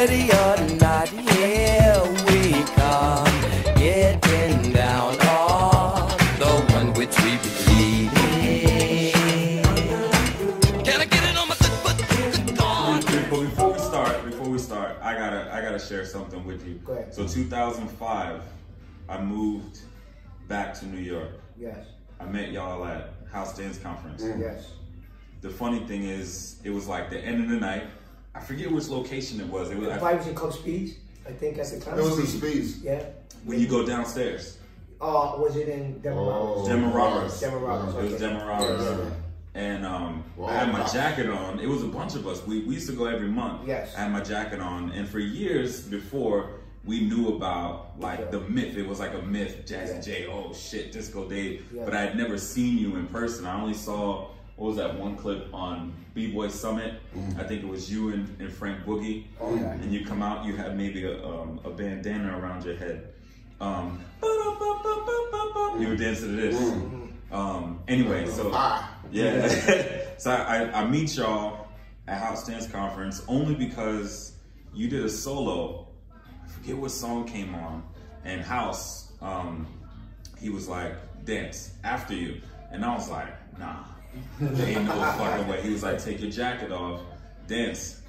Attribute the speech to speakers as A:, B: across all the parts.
A: Ready or not, here we come, getting down on the one which we believe in. Can I get it on my good foot? Good God.
B: Before, before we start, before we start, I gotta I gotta share something with you.
C: Go ahead.
B: So 2005, I moved back to New York.
C: Yes,
B: I met y'all at House Dance Conference. Mm.
C: yes.
B: The funny thing is, it was like the end of the night. I forget which location it was. It was
C: If
B: I,
C: I was in Coach Speeds, I think at the time.
D: It was in Speeds.
C: Yeah.
B: when you go downstairs.
C: Uh, was it in Denver
D: Oh.
C: Roberts?
B: Gemma Roberts.
C: Gemma Roberts.
B: It was
C: okay.
B: Roberts.
C: Yeah, yeah, yeah.
B: And um,
D: Wow.
B: I had my jacket on. It was a bunch of us. We, we used to go every month.
C: Yes.
B: I had my jacket on. And for years before, we knew about like
C: Yeah.
B: the myth. It was like a myth. Jazzy
C: Yeah.
B: J, oh shit, Disco Dave.
C: Yeah.
B: But I had never seen you in person. I only saw, what was that one clip on B-Boy Summit? I think it was you and, and Frank Boogie.
C: Oh, yeah.
B: And you come out, you had maybe a, um, a bandana around your head. Um, you were dancing to this. Um, anyway, so
D: Ah.
B: yeah. so I, I meet y'all at House Dance Conference only because you did a solo. I forget what song came on. And House, um, he was like, dance after you. And I was like, nah, there ain't no fucking way. He was like, take your jacket off, dance.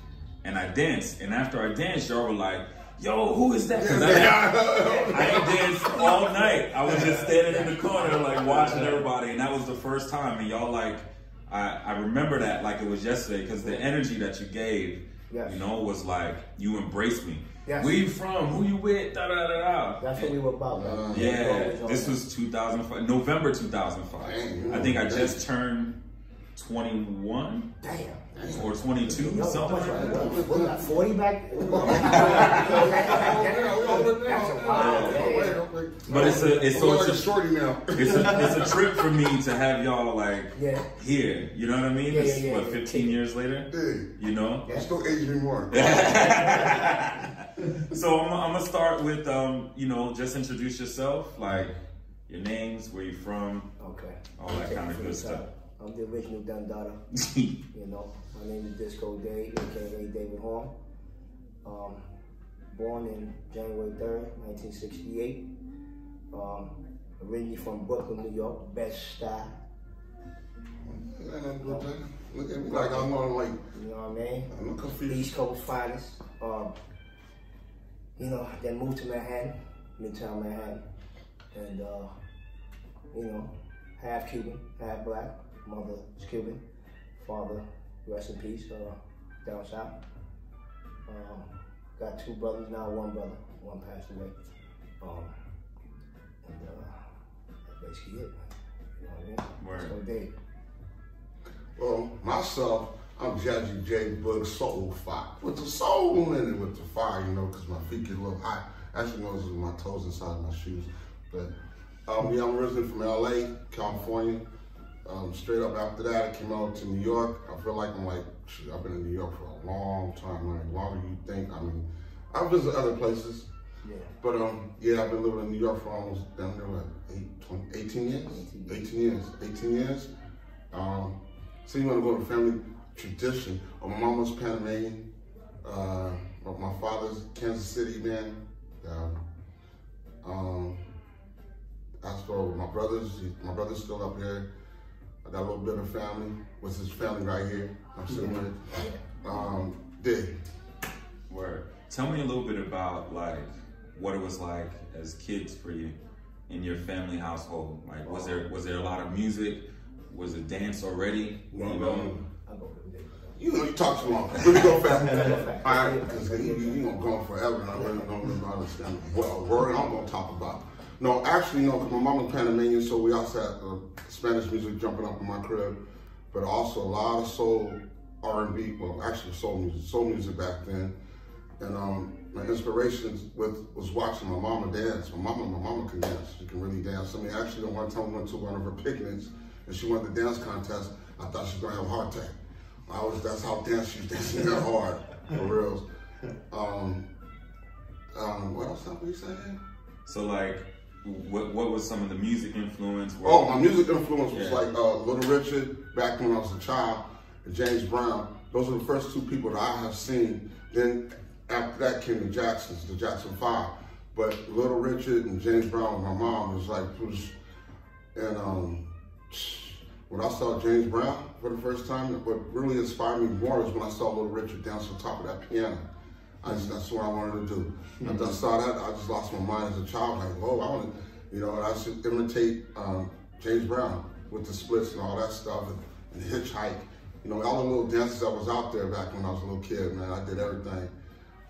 B: And I danced. And after I danced, y'all were like, yo, who is that? 'Cause I, I ain't danced all night. I was just standing in the corner, like watching everybody, and that was the first time. And y'all like, I, I remember that like it was yesterday because the energy that you gave,
C: Yes.
B: you know, was like you embraced me.
C: Yes.
B: Where you from? Who you with? Da da da da.
C: That's what we were about. man.
D: Uh,
B: Yeah,
C: We were
B: this was 2005, November 2005.
D: Dang,
B: I think I just turned 21.
C: Damn.
B: or 22,
C: Yo,
B: something like that.
C: it? Was 40 back? That's a wild. Yeah, yeah.
B: But it's a, it's
D: I'm
B: so it's a,
D: shorty now.
B: it's a, it's a trip for me to have y'all like
C: Yeah.
B: here. You know what I mean?
C: Yeah, yeah, yeah,
B: what,
C: yeah.
B: 15 years later?
D: Dude,
B: You know?
D: you still age me more.
B: So I'm, I'm gonna start with, um, you know, just introduce yourself, like your names, where you're from,
C: Okay.
B: all that
C: Take
B: kind of good
C: the
B: stuff.
C: I'm the original Don Dada. You know, my name is Disco Dave, aka David Horn. Um, born in January 3rd, 1968. Um, originally from Brooklyn, New York, best style.
D: Ain't nothing good there. Look at me like I'm on like
C: You know what I mean?
D: I'm confused.
C: East Coast finest. Um, you know, then moved to Manhattan, Midtown Manhattan, and uh, you know, half Cuban, half black. Mother is Cuban, father, rest in peace, uh, down south. Um, got two brothers now, one brother, one passed away. Um, and uh, that's basically it. You know what I mean?
B: Word.
C: So Dave.
D: Well, myself, I'm Jazzy J Bug Soul Fire. With the soul in it, with the fire, you know, because my feet get a little hot. Actually, no, it's my toes inside my shoes. But um, yeah, I'm originally from LA, California. Um, straight up after that, I came out to New York. I feel like I'm like, shit, I've been in New York for a long time, like longer than you think. I mean, I've visited other places,
C: Yeah.
D: but um, yeah, I've been living in New York for almost down there what, eight, 20, 18 years? 18 years. 18 years. Um, so you want to go to family tradition. Uh, My mama's Panamanian. Uh, my father's Kansas City man. Um, um, I still my brothers. My brother's still up here. I got a little bit of family. What's his family right here? I'm sitting with. Um, Dig.
B: Word. Tell me a little bit about like what it was like as kids for you in your family household. Like, was there was there a lot of music? Was it dance already? You know?
C: I'll go with Dave.
D: You know, you talk too long. Let me go fast. All right, because you, you gonna go on forever, and I really don't really understand what word I'm gonna talk about. No, actually, no, because my mom was Panamanian, so we also had uh, Spanish music jumping up in my crib, but also a lot of soul, R&B, well, actually soul music, soul music back then. And um, my inspirations with was watching my mama dance. My mama, my mama can dance. She can really dance. I mean, actually, the one time we went to one of her picnics, and she won the dance contest. I thought she was gonna have a heart attack. I was that's how dance she was dancing that hard for reals. Um, um, what else were you saying?
B: So like, what what was some of the music influence? Where-
D: Oh, my music influence was
B: Yeah.
D: like uh, Little Richard back when I was a child, and James Brown. Those are the first two people that I have seen. Then after that came the Jacksons, the Jackson Five. But Little Richard and James Brown my mom was like, was, and um, when I saw James Brown for the first time, what really inspired me more was when I saw Little Richard dance on top of that piano. I just, that's what I wanted to do. After I saw that, I just lost my mind as a child. Like, whoa, I want to, you know, and I should imitate um, James Brown with the splits and all that stuff and, and hitchhike. You know, all the little dances that was out there back when I was a little kid, man. I did everything.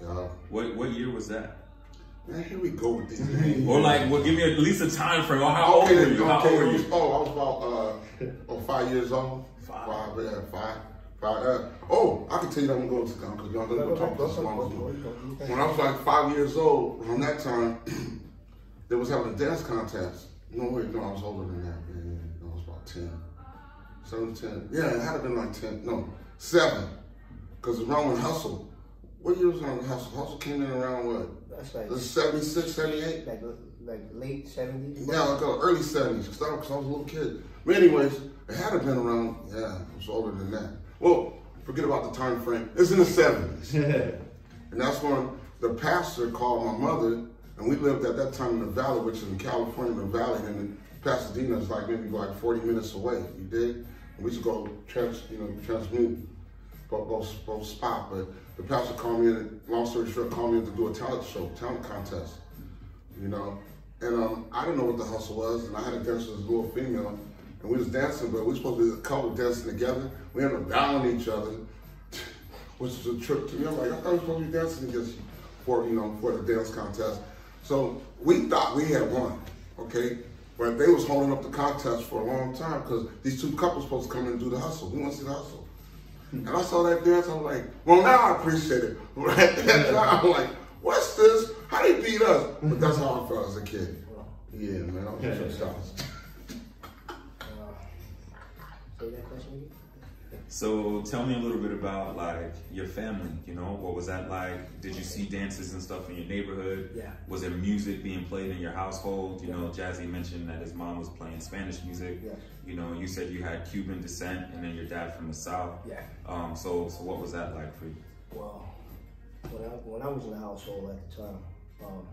D: Uh,
B: What what year was that?
D: man, here we go with these names.
B: Or like, well, give me at least a time frame. Or how old
D: Okay,
B: were
D: then,
B: you? How old were you?
D: oh, I was about uh, oh, five years old.
B: Five.
D: Five, yeah, five. Five. Uh, oh, I can tell you that I'm going to Uncle Young. Let me talk this long. When I was like five years old, around that time, they was having a dance contest. No, wait, no, I was older than that. Yeah, I was about 10. 7, 10. Yeah, it had to been like 10. No, 7. Because around when Hustle, what year was on Hustle? Hustle came in around what?
C: That's like,
D: The 76, 78?
C: like, like late 70s.
D: Yeah, like uh, early 70s, because I, I was a little kid. But anyways, it had to been around, yeah, it was older than that. Well, forget about the time frame. It's in the 70s. and that's when the pastor called my mother, and we lived at that time in the valley, which is in California, the valley, and Pasadena is like maybe like 40 minutes away, you did? And we used to go trans, you know, transmute, go, both, both spot. But the pastor called me, in, long story short, called me in to do a talent show, talent contest you know. And um, I didn't know what the hustle was, and I had a dance with this little female, and we was dancing, but we were supposed to be a couple dancing together. We ended up downing each other, which was a trip to me. I'm like, I thought we were supposed to be dancing against for you know for the dance contest. So we thought we had won, okay. But they was holding up the contest for a long time because these two couples supposed to come in and do the hustle. Who wants to see the hustle. Hmm. And I saw that dance, I was like, well, now I appreciate it. That time, I'm like, what's this? How they beat us? But that's how I felt as a kid. Yeah, man, I was just shocked.
C: Uh, say that question again?
B: So tell me a little bit about like your family. You know, what was that like? Did you see dances and stuff in your neighborhood?
C: Yeah.
B: Was there music being played in your household? You know, Jazzy mentioned that his mom was playing Spanish music.
C: Yes.
B: You know, you said you had Cuban descent, and then your dad from the south.
C: Yeah.
B: Um. So, so what was that like for you?
C: Well, when I when I was in the household at the time, um,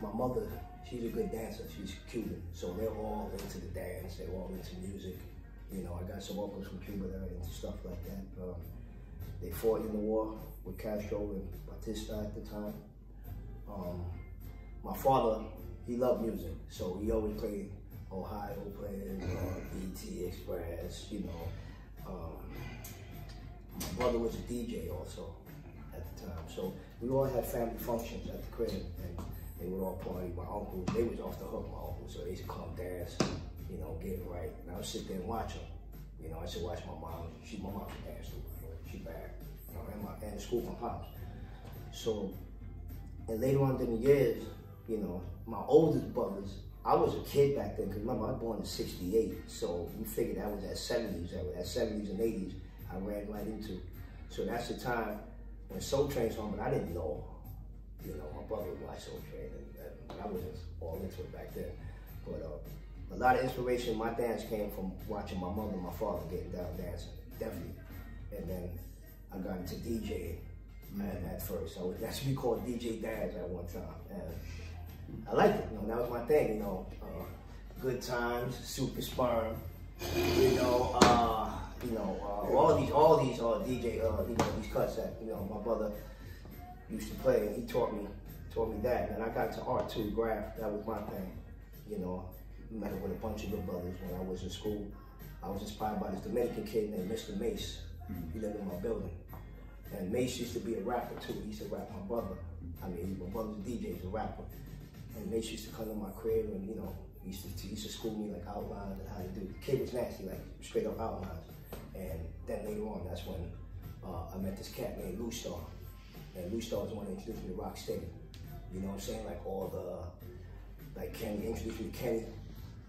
C: my mother, she's a good dancer. She's Cuban, so they're all into the dance. They're all into music. You know, I got some uncles from Cuba that are into stuff like that. Um, they fought in the war with Castro and Batista at the time. Um, my father, he loved music, so he always played Ohio players, uh, BT Express, you know. Um, my brother was a DJ also at the time. So we all had family functions at the crib and they would all party. My uncles, they was off the hook, my uncles. So they used to come dance, you know, get it right. And I would sit there and watch them. You know, I to watch my mom. She, my mom could dance. She bad. You know, and my, and the school, my pops. So, and later on in the years, you know, my oldest brothers, I was a kid back then, because remember, I was born in 68. So you figured that was at 70s, that was at 70s and 80s, I ran right into. So that's the time when Soul Train's on, but I didn't know. You know, my brother would watch Soul Train, and, and I wasn't all into it back then. But uh, a lot of inspiration in my dance came from watching my mother and my father getting down dancing, definitely. And then I got into DJing at, at first. I was actually called DJ Dads at one time. And I liked it, you know, that was my thing, you know. Uh, good times, Super Sporm, you know, uh, you know, uh, all these, all these uh, DJ, uh, you know, these cuts that, you know, my brother used to play, and he taught me, taught me that. And I got into art too, graph. That was my thing, you know. Met up with a bunch of good brothers when I was in school. I was inspired by this Dominican kid named Mr. Mace. He lived in my building. And Mace used to be a rapper too. He used to rap my brother. I mean, my brother's a DJ, he's a rapper. And Mace used to come to my crib and, you know, he used to, he used to school me like outlines and how to do. The kid was nasty, like straight up outlines. And then later on, that's when uh, I met this cat named Lou Star. And Lou Star was the one that introduced me to Rock Steady. You know what I'm saying? Like all the, like Kenny, introduced me to Kenny.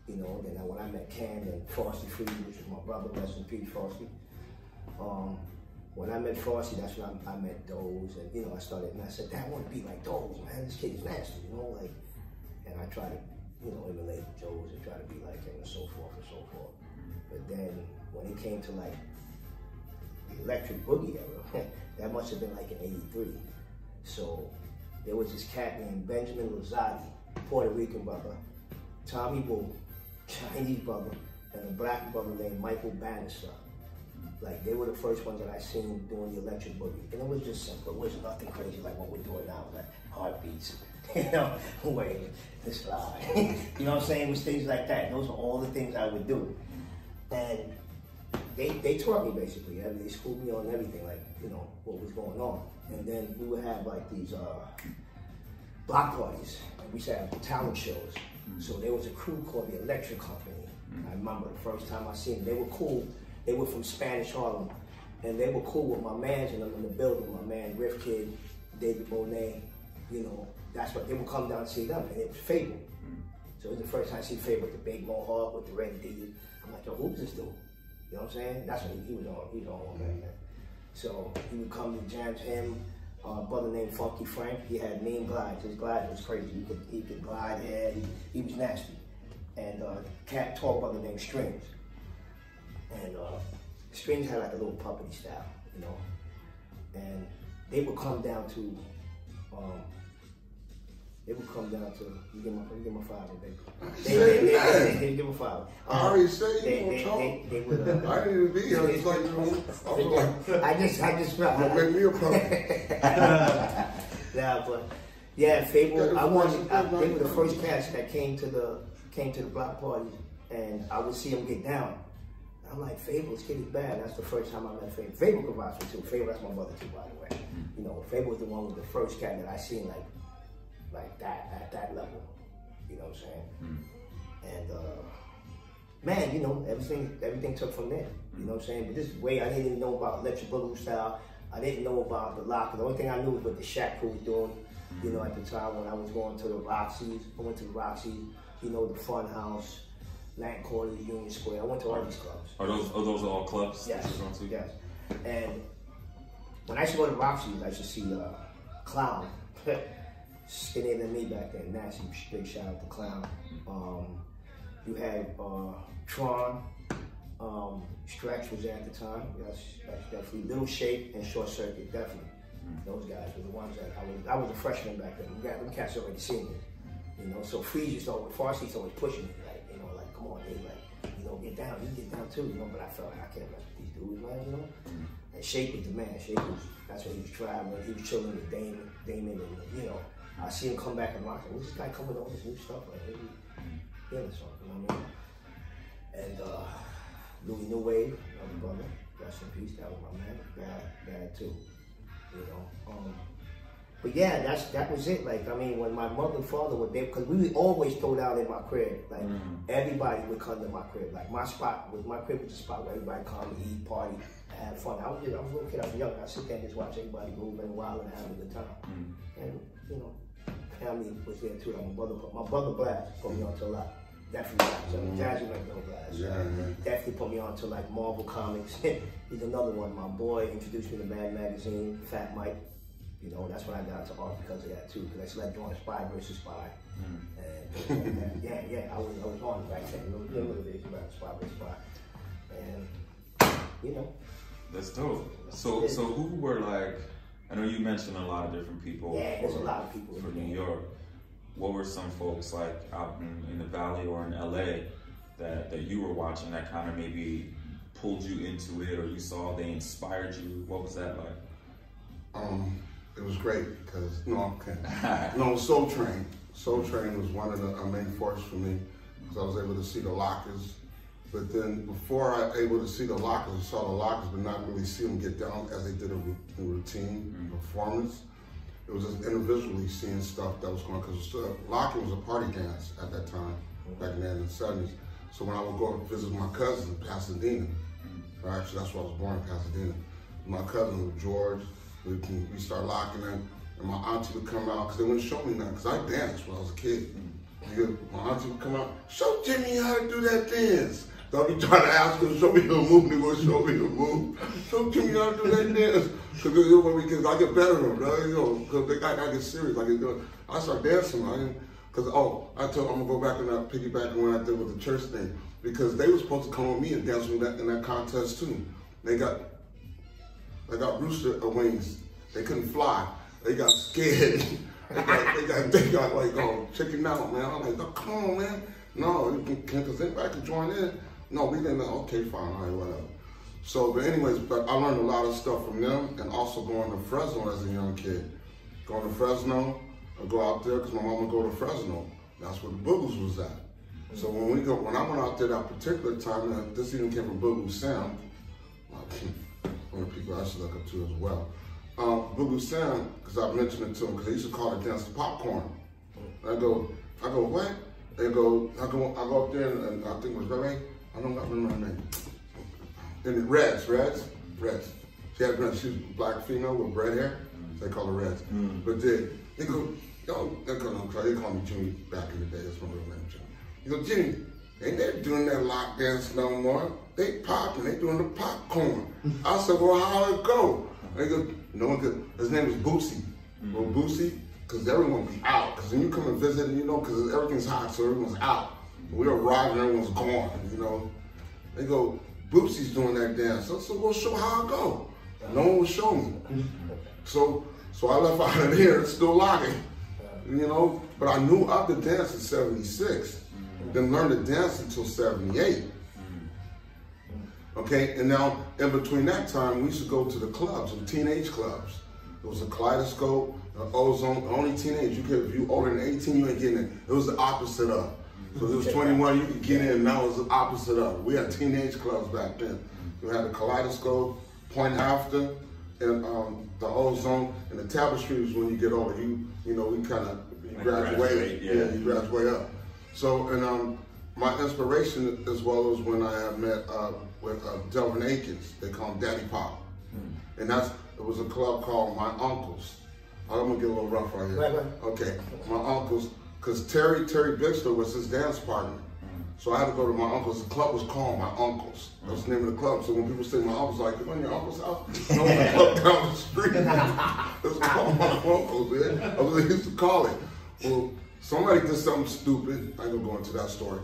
C: You know, then when I met Cam and Frosty Free, which was my brother, rest in peace, Frosty. Um, when I met Frosty, that's when I, I met Doze, and you know, I started, and I said, I want to be like Doze, man. This kid is nasty, you know, like, and I tried to, you know, emulate Doze and try to be like him and so forth and so forth. But then when it came to like the electric boogie era, that must have been like in '83. So there was this cat named Benjamin Lozati, Puerto Rican brother, Tommy Wu, Chinese brother, and a black brother named Michael Bannister. Like they were the first ones that I seen doing the electric boogie, and it was just simple. It was nothing crazy like what we're doing now, like heartbeats, you know, wave, the slide. you know what I'm saying? It was things like that. Those are all the things I would do, and they they taught me basically. I mean, they schooled me on everything, like you know what was going on, and then we would have like these uh, block parties. And we used to have talent shows. So there was a crew called the Electric Company. Mm. I remember the first time I seen them. They were cool. They were from Spanish Harlem, and they were cool with my mans and them in the building. My man Riff Kid, David Bonet. You know, that's what they would come down and see them, and it was Fabel. Mm. So it was the first time I see Fabel with the big mohawk with the red D. I'm like, yo, who's this dude? You know what I'm saying? That's what he, he was on. He was on then. So he would come to jam to him. Uh, brother named Funky Frank. He had mean glides. His glide was crazy. He could he could glide air. He, he was nasty. And uh, cat tall brother named Strings. And uh, Strings had like a little puppety style, you know. And they would come down to um, they would come down to you give my you give my father, baby. They, they, they, they, they give my father.
D: I already said you
C: They,
D: gonna
C: they,
D: talk.
C: they, they would. Uh,
D: I didn't even be here. It's like, you know, I was like,
C: I just, I just felt.
D: don't make me a puppet.
C: Nah, but yeah,
D: Fabel.
C: I wanted. I, they were the first cats that came to the came to the block parties, and I would see them get down. I'm like, Fabel's kid is bad. That's the first time I met Fabel. Fabel could vouch for too. Fabel, that's my brother too, by the way. You know, Fabel was the one with the first cat that I seen like, like that at that level. You know what I'm saying? And uh, man, you know, everything everything took from there. You know what I'm saying? But this way, I didn't even know about electric boogaloo style. I didn't know about the locker. The only thing I knew was what the Shack crew was doing. You know, at the time when I was going to the Roxy's, I went to the Roxy's. You know, the Fun House, Latin Quarters, Union Square. I went to all these clubs.
B: Are those are those all clubs? that
C: Yes,
B: you're going to?
C: yes. And when I used to go to the Roxy's, I used to see uh, Clown, skinnier than me back then. Nasty, big shout out to Clown. Um, you had uh, Tron, um, Stretch was there at the time. Yes, that's definitely Little Shape and Short Circuit, definitely. Those guys were the ones that I was. I was a freshman back then. We got them cats already seniors. You know, so Freeze used to always, Frosty always pushing me, like, you know, like, come on, like, you know, get down, you get down too, you know, but I felt like I can't mess with these dudes, man, you know? And Shape was the man, Shape was, that's when he was traveling, he was chilling with Damon, Damon, and, you know, I see him come back and rock, what's this guy coming with this new stuff, like, maybe feeling something, you know what I mean? And, uh, Louis New Wave, another brother, rest in peace, that was my man, bad, bad too, you know? Um, but yeah, that's that was it. Like I mean, when my mother and father were there, because we would always throw down in my crib. Like everybody would come to my crib. Like my spot was my crib was the spot where everybody come eat, party, have fun. I was just, I was a little kid. I was young. I sit there and just watch everybody moving, wild, and having a good time. And you know, family was there too. Like my brother, put, my brother Blast put me onto a lot. Definitely, so mm. Jazzy like no Blast.
D: Yeah, man.
C: Definitely put me on to like Marvel Comics. He's another one. My boy introduced me to Mad Magazine, Fat Mike. You know, that's when I got into art because of that too. Because I started drawing Spy versus Spy. Mm. And things like that. yeah, yeah, I was, I was on it back then. You know, little bit about Spy versus Spy. And, you know,
B: That's dope. So so who were like? I know you mentioned a lot of different people.
C: Yeah, there's a lot of people in
B: for New. York. What were some folks like out in, in the Valley or in LA that that you were watching that kind of maybe pulled you into it, or you saw they inspired you? What was that like?
D: Um, it was great because no, I'm no, Soul Train. Soul Train was one of the main forces for me because I was able to see the lockers. But then before I was able to see the lockers, I saw the lockers, but not really see them get down as they did a, ru- a routine mm-hmm. performance. It was just individually seeing stuff that was going because locking was a party dance at that time, back in the 70s. So when I would go visit my cousin in Pasadena, mm-hmm. or actually that's where I was born in Pasadena. My cousin George. We we start locking in, and my auntie would come out because they wouldn't show me nothing because I danced when I was a kid. Mm-hmm. Because my auntie would come out, show Jimmy how to do that dance. So I'd be trying to ask to show me the move, would show me the move. Show Jimmy how to do that dance. Because you know, because I get better than. You know, because they got, I get serious. I get doing. I start dancing. I because oh, I told I'm gonna go back and that piggyback on what I did with the church thing because they were supposed to come with me and dance in that in that contest too. They got they got rooster wings. They couldn't fly. they got scared. they, got, they got they got like oh chicken out, man. I'm like, oh, come on, man. No, you can because anybody can join in. No, we didn't. know. Okay, fine, all right, whatever. So, but anyways, but I learned a lot of stuff from them, and also going to Fresno as a young kid. Going to Fresno, I go out there because my would go to Fresno. That's where the Boogles was at. So when we go, when I went out there that particular time, and this even came from Boogaloo Sam, one of the people I should look up to as well. Um, Boogaloo Sam, because I mentioned it to him, because he used to call it dancing popcorn. I go, I go, what? They go, I go, I go up there, and, and I think it was Ray. I don't remember her name. And Reds, Reds, Reds. She had a she was a black female with red hair. They call her Reds. Mm. But they, they go, yo, they call, they call me Jimmy back in the day. That's my real name, Jimmy. You go, Jimmy, ain't they doing that lock dance no more? They popping, they doing the popcorn. I said, well, how it go? They go, no one could, his name is Boosie. Mm. Well, Boosie, because everyone be out. Because when you come and visit, you know, because everything's hot, so everyone's out. We were and everyone's gone, you know. They go, Boosie's doing that dance. I said, well, show how I go. No one would show me. So, so I left out of there, still locking, you know. But I knew of the dance in '76. Didn't learn to dance until '78. Okay, and now in between that time, we used to go to the clubs, the teenage clubs. It was a kaleidoscope, an ozone, only teenage. You could, if you older than 18, you ain't getting it. It was the opposite of. So it was 21, you could get in. Now it was the opposite of. We had teenage clubs back then. We had the kaleidoscope, point after, and um, the ozone, and the tapestry was when you get older. You, you know, we kind of you graduate.
B: graduate, yeah.
D: yeah, you graduate up. So, and um, my inspiration as well as when I have met uh, with uh, Delvin Akins. They call him Daddy Pop. And that's, it was a club called My Uncles. I'm gonna get a little rough right here.
C: Right, right.
D: Okay, My Uncles, because Terry, Terry Bixler was his dance partner. So I had to go to my uncle's. The club was called My Uncles. That's the name of the club. So when people say my uncle's, like, you in your uncle's house? No, the club down the street. It's called My Uncles, man. That's what they used to call it. Well, somebody did something stupid. I ain't gonna go into that story.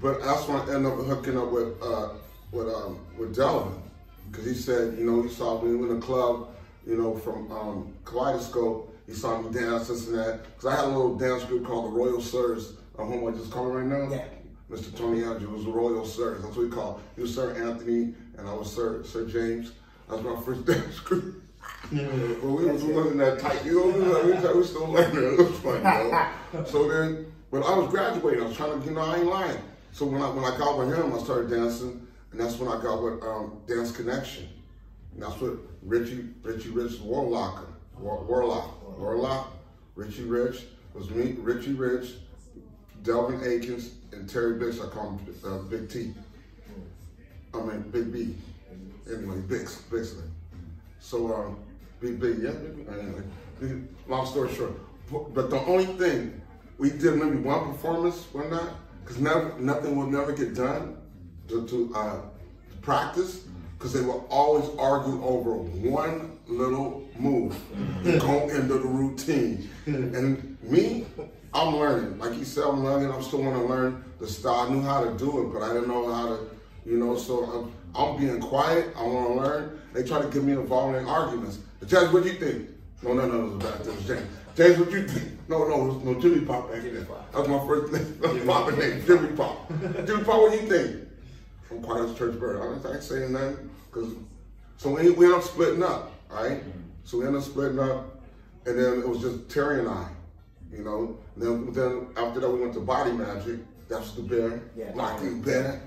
D: But that's when I ended up hooking up with uh, with um, with Delvin, because he said, you know, he saw me in the club, you know, from um, Kaleidoscope. He saw me dance this and that. Because I had a little dance group called the Royal Sirs. I'm home. I just call it right now.
C: Yeah.
D: Mr. Tony Andrew was the Royal Sirs. That's what we called. He was Sir Anthony, and I was Sir Sir James. That was my first dance group. Well, we, was, we wasn't that tight, you know. We, was- we, was- we still learning. It was funny, though. So then, but I was graduating. I was trying to, you know, I ain't lying. So when I when I got with him, I started dancing, and that's when I got with um, Dance Connection, and that's what Richie Richie Rich Warlocker, War, Warlock, Warlock, Richie Rich was me, Richie Rich, Delvin Akins, and Terry Bix. I call him uh, Big T. I mean Big B. Anyway, Bix, Bixley. So, um, big, B, yeah, anyway, long story short. But- the only thing, we did maybe one performance, one night, because nothing will never get done to, to uh, practice, because they will always argue over one little move, go into the routine. And me, I'm learning. Like you said, I'm learning. I'm still want to learn the style. I knew how to do it, but I didn't know how to, you know. So I'm, I'm being quiet. I want to learn. They try to get me involved in arguments. James, what do you think? No, no, no, it was back. It was James. James, what you think? No, no, it was no Jimmy Pop back then. That was my first name. Name, Jimmy Pop. Jimmy Pop, what do you think? I'm quiet as church bird. I ain't- saying nothing because so we, we ended up splitting up, all right? So we ended up splitting up, and then it was just Terry and I, you know. Then then after that we went to Body Magic. That's the bear,
C: Yeah.
D: Lockheed Bear.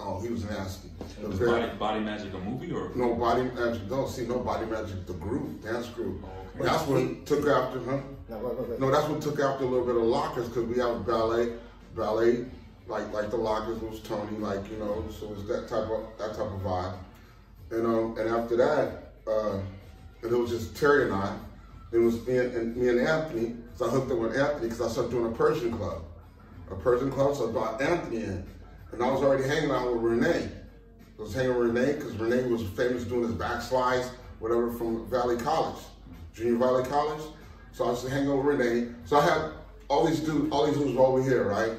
D: Oh, he was nasty. The
B: Was Body, Body Magic a movie or?
D: no body magic. Don't see no body magic. The group, dance group. That's what took after, huh?
C: No, wait, wait, wait.
D: No, that's what took after a little bit of lockers because we have ballet, ballet, like like the lockers was Tony, like you know, so it's that type of that type of vibe. And um and after that, uh, and it was just Terry and I. It was me and, and me and Anthony. So I hooked up with Anthony because I started doing a Persian club, a Persian club. So I brought Anthony in, and I was already hanging out with Renee. I was hanging with Renee because Renee was famous doing his backslides, whatever, from Valley College, Junior Valley College. So I used to hang out with Renee. So I had all these dudes, all these dudes were over here, right?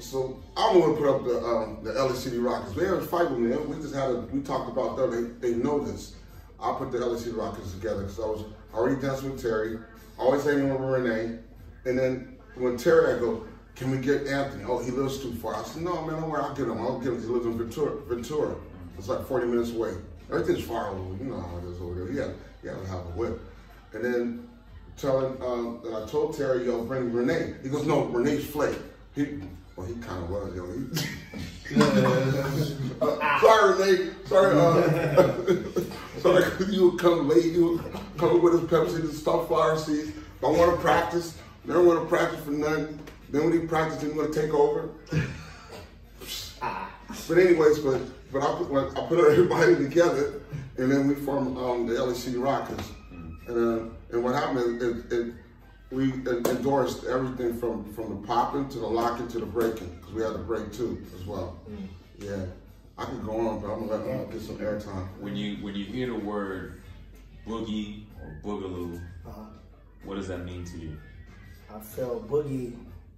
D: So I'm gonna put up the um, the LA City Rockers. We had a fight with me. We just had a we talked about that. They, they know this. I put the City Rockers together because I was already danced with Terry, always hanging with Renee. And then when Terry, I go, can we get Anthony? Oh, he lives too far. I said, no, man, don't worry, I'll get him. I'll get him. He lives in Ventura. Ventura. It's like 40 minutes away. Everything's far away. You know how it is over there. He had, he had to have a whip. And then telling um, I told Terry, yo, bring Renee. He goes, no, Renee's flake. He, well, he kind of was, yo. He, uh, sorry, Renee. Sorry, uh, sorry, you would come late. You would come with his Pepsi and stuff flower seeds. Don't want to practice. Never want to practice for nothing. Then when he practiced, he want to take over. but anyways, but but I put when I put everybody together, and then we formed um, the LEC Rockers. And uh, and what happened is it, it, we endorsed everything from from the popping to the locking to the breaking because we had the break too as well. Yeah, I could go on, but I'm gonna let him get some airtime.
B: When you when you hear the word boogie or boogaloo,
C: Uh-huh.
B: what does that mean to you?
C: I feel boogie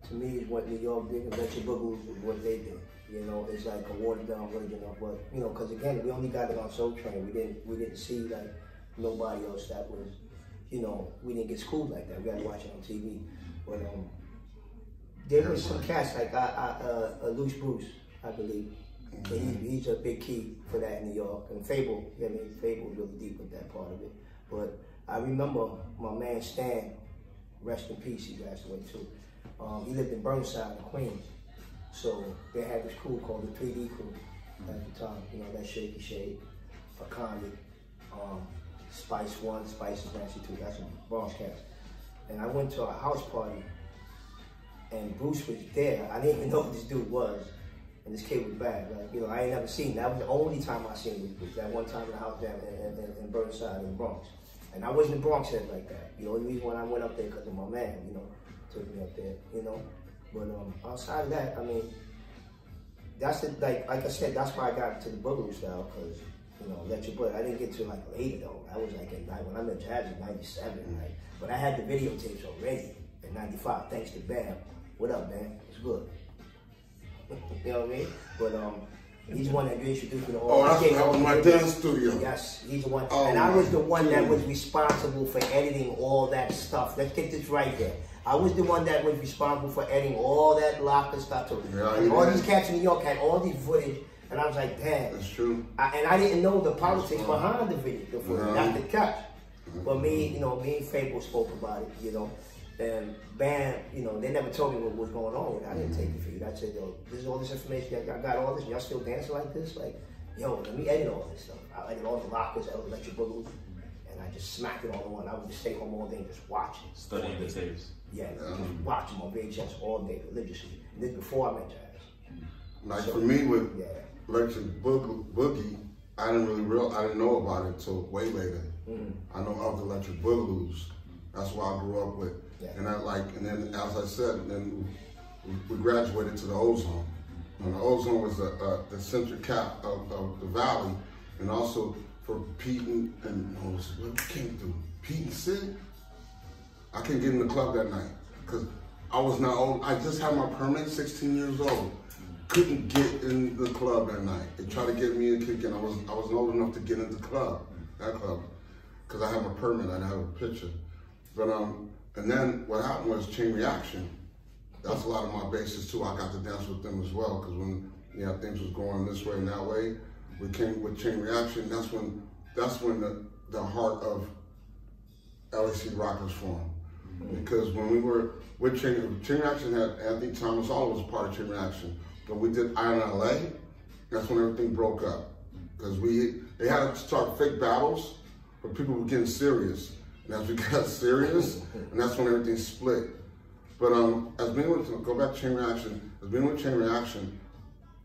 C: to me is what New York did, and Electric Boogaloo is what they did. You know, it's like a watered down version of what you know. Because again, we only got it on Soul Train. We didn't we didn't see like nobody else that was, you know, we didn't get schooled like that. We had to watch it on TV. But um, there was some cats like I, I uh, uh, Loose Bruce, I believe. And he, he's a big key for that in New York. And Fabel, I mean, Fabel's really deep with that part of it. But I remember my man Stan, rest in peace, he passed away too. Um, he lived in Burnside, in Queens. So they had this crew called the 3D crew at the time. You know, that Shaky Shade, Akandi, um, Spice One, Spice Nancy Two. That's a Bronx cast. And I went to a house party and Bruce was there. I didn't even know who this dude was. And this kid was bad. Like, you know, I ain't never seen. That was the only time I seen was that one time in the house down in, in, in Burnside in the Bronx. And I wasn't a Bronx head like that. The only reason why I went up there because of my man, you know, took me up there, you know. But um, outside of that, I mean, that's the, like like I said, that's why I got into the boogaloo style because you know, let your boy. I didn't get to like later though. I was like in when I met Jazz in '97, like, but I had the videotapes already in '95. Thanks to Bam. What up, man? It's good. you know what I mean? But um, he's the one that introduced me to all.
D: Oh, that's that was my dance studio.
C: Yes, he's the one.
D: Oh,
C: and I was the one that was responsible for editing all that stuff. Let's get this right there. I was the one that was responsible for editing all that locker stuff. too.
D: Yeah,
C: and all
D: did.
C: these cats in New York had all these footage, and I was like, damn.
D: That's true.
C: I, and I didn't know the politics behind the video, the footage,
D: No.
C: not the catch. Uh-huh. But me, you know, me and Fabel spoke about it, you know. And Bam, you know, they never told me what was going on with it. I didn't take it for you. I said, yo, this is all this information. Y'all got all this, and y'all still dancing like this? Like, yo, let me edit all this stuff. I edited all the lockers, I electric boogaloo, and I just smacked it all in one. I would just stay home all day and just watch it.
B: Studying the tapes.
C: Yeah, just watch them on VHS all day religiously. And this before I met Jazz.
D: Like for me with
C: Yeah.
D: Electric Boog- Boogie, I didn't really real I didn't know about it till way later. I know of the Electric Boogaloos. That's what I grew up with.
C: Yeah.
D: And I like, and then as I said, then we, graduated to the ozone. And the ozone was the, uh, the central cap of, of the valley, and also for Pete and, and what was what came through Pete and Sid. I couldn't get in the club that night because I was not old. I just had my permit, 16 years old. Couldn't get in the club that night. They tried to get me in kick in. I was I wasn't old enough to get in the club, that club, because I have a permit. I didn't have a picture. But um, and then what happened was chain reaction. That's a lot of my bases too. I got to dance with them as well because when you know things was going this way and that way, we came with chain reaction. That's when that's when the the heart of LAC Rockers formed. Because when we were with Chain, Chain Reaction had Anthony Thomas, all was part of Chain Reaction. But we did Iron LA, that's when everything broke up. Because we they had to start fake battles, but people were getting serious. And as we got serious, and that's when everything split. But um, as being with go back to Chain Reaction, as being with Chain Reaction,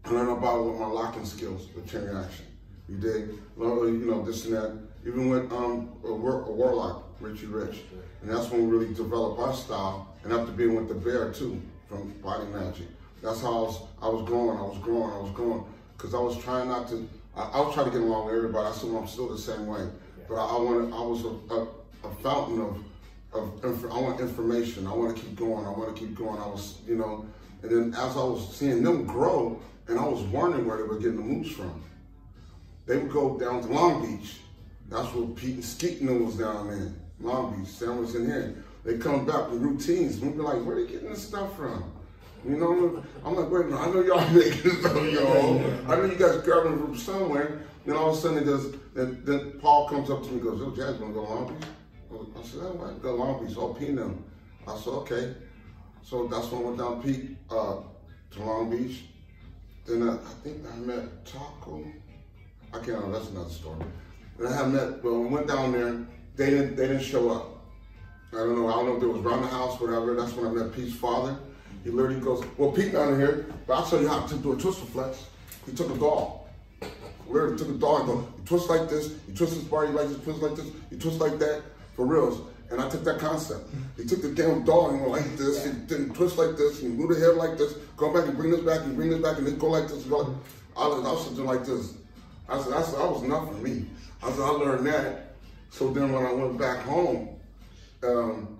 D: I learned about with my locking skills with chain reaction. You dig? Learn, You know, this and that. Even with um, a, war, a Warlock, Richie Rich. And that's when we really developed our style. And after being with the Bear, too, from Body Magic. That's how I was, I was growing, I was growing, I was growing. Because I was trying not to, I, I was trying to get along with everybody. I still, I'm still the same way. But I, I wanted, I was a, a, a fountain of, of, inf- I want information. I want to keep going. I want to keep going. I was, you know, and then as I was seeing them grow, and I was wondering where they were getting the moves from. They would go down to Long Beach. That's where Pete and Skeeter was down there. Long Beach, sandwich in here. They come back with routines. We'd be like, where are they getting this stuff from? You know, I'm like, wait a minute, I know y'all making stuff, y'all. I know you guys grabbing from somewhere. Then all of a sudden, it does, then, then Paul comes up to me and goes, yo, Jazz, wanna go Long Beach? I said, oh, I go Long Beach, all P them. I said, okay. So that's when I went down Pete uh, to Long Beach. Then I, I think I met Taco. I can't remember, that's another story. Then I had met, well, we went down there, they didn't, they didn't show up. I don't know, I don't know if it was around the house, whatever. That's when I met Pete's father. He literally goes, well, Pete down here, but I'll show you how to do a twist flex. He took a doll. Literally took a doll and go, you twist like this, you twist this bar, you like this, twist like this, you twist like that, for reals. And I took that concept. He took the damn doll and went like this, he didn't twist like this, and he moved the head like this, go back and bring this back, and bring this back, and then go like this. Go like, I was, sitting like this. I said, I said, that was for me. I said, I learned that. So then when I went back home, um,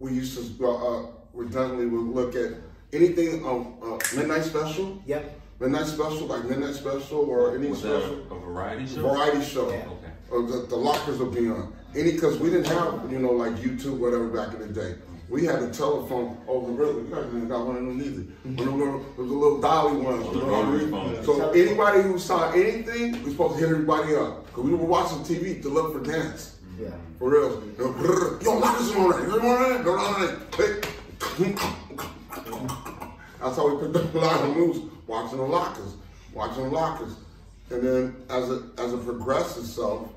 D: we used to, uh, uh, redundantly would look at anything on uh, Midnight Special.
C: Yep.
D: Midnight Special, like Midnight Special or any
B: Was that
D: special.
B: a, a variety show?
D: Variety show.
C: Yeah.
B: Okay.
D: Or the, the lockers would be on. Any, because we didn't have, you know, like YouTube, whatever, back in the day. We had a telephone over the river. You guys didn't got one of them either. One of them little, those little dolly ones.
B: The
D: you know what I
B: rotary
D: mean?
B: phone.
D: So anybody who saw anything, we supposed to hit everybody up. Because we were watching TV to look for dance.
C: Yeah.
D: For real. Yo, lockers on that. You on that? Go on that. Click. That's how we picked up a lot of moves, watching the lockers, watching the lockers. And then as it as it progressed itself,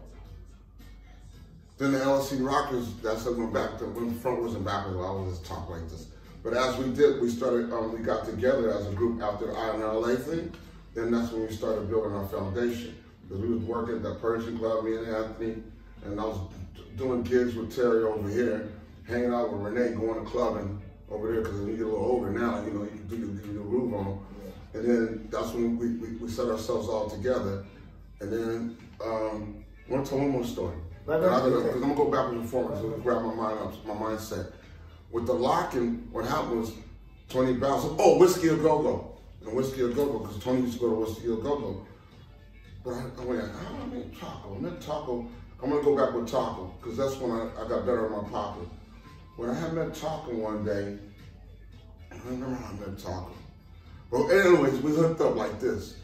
D: then the LSC Rockers, that's when went back to when frontwards and back backwards, I always just talk like this. But as we did, we started, um, we got together as a group after the INLA thing, then that's when we started building our foundation. Because we was working at the Persian Club, me and Anthony, and I was doing gigs with Terry over here, hanging out with Renee, going to clubbing over there, because when you get a little older now, you know, you can do your, groove on. And then that's when we, we, we set ourselves all together. And then, um, I want to tell one more story.
C: Right,
D: Because
C: right,
D: I'm gonna go backwards and forwards to grab my mind up, my mindset. With the locking, what happened was Toni Basil, oh, Whiskey a Go Go. And Whiskey a Go Go, because Tony used to go to Whiskey a Go Go. But I, I went, I make Taco? I met Taco. I'm gonna go back with Taco, because that's when I, I got better at my pocket. When I had met Taco one day, I remember how I met Taco. But anyways, we hooked up like this.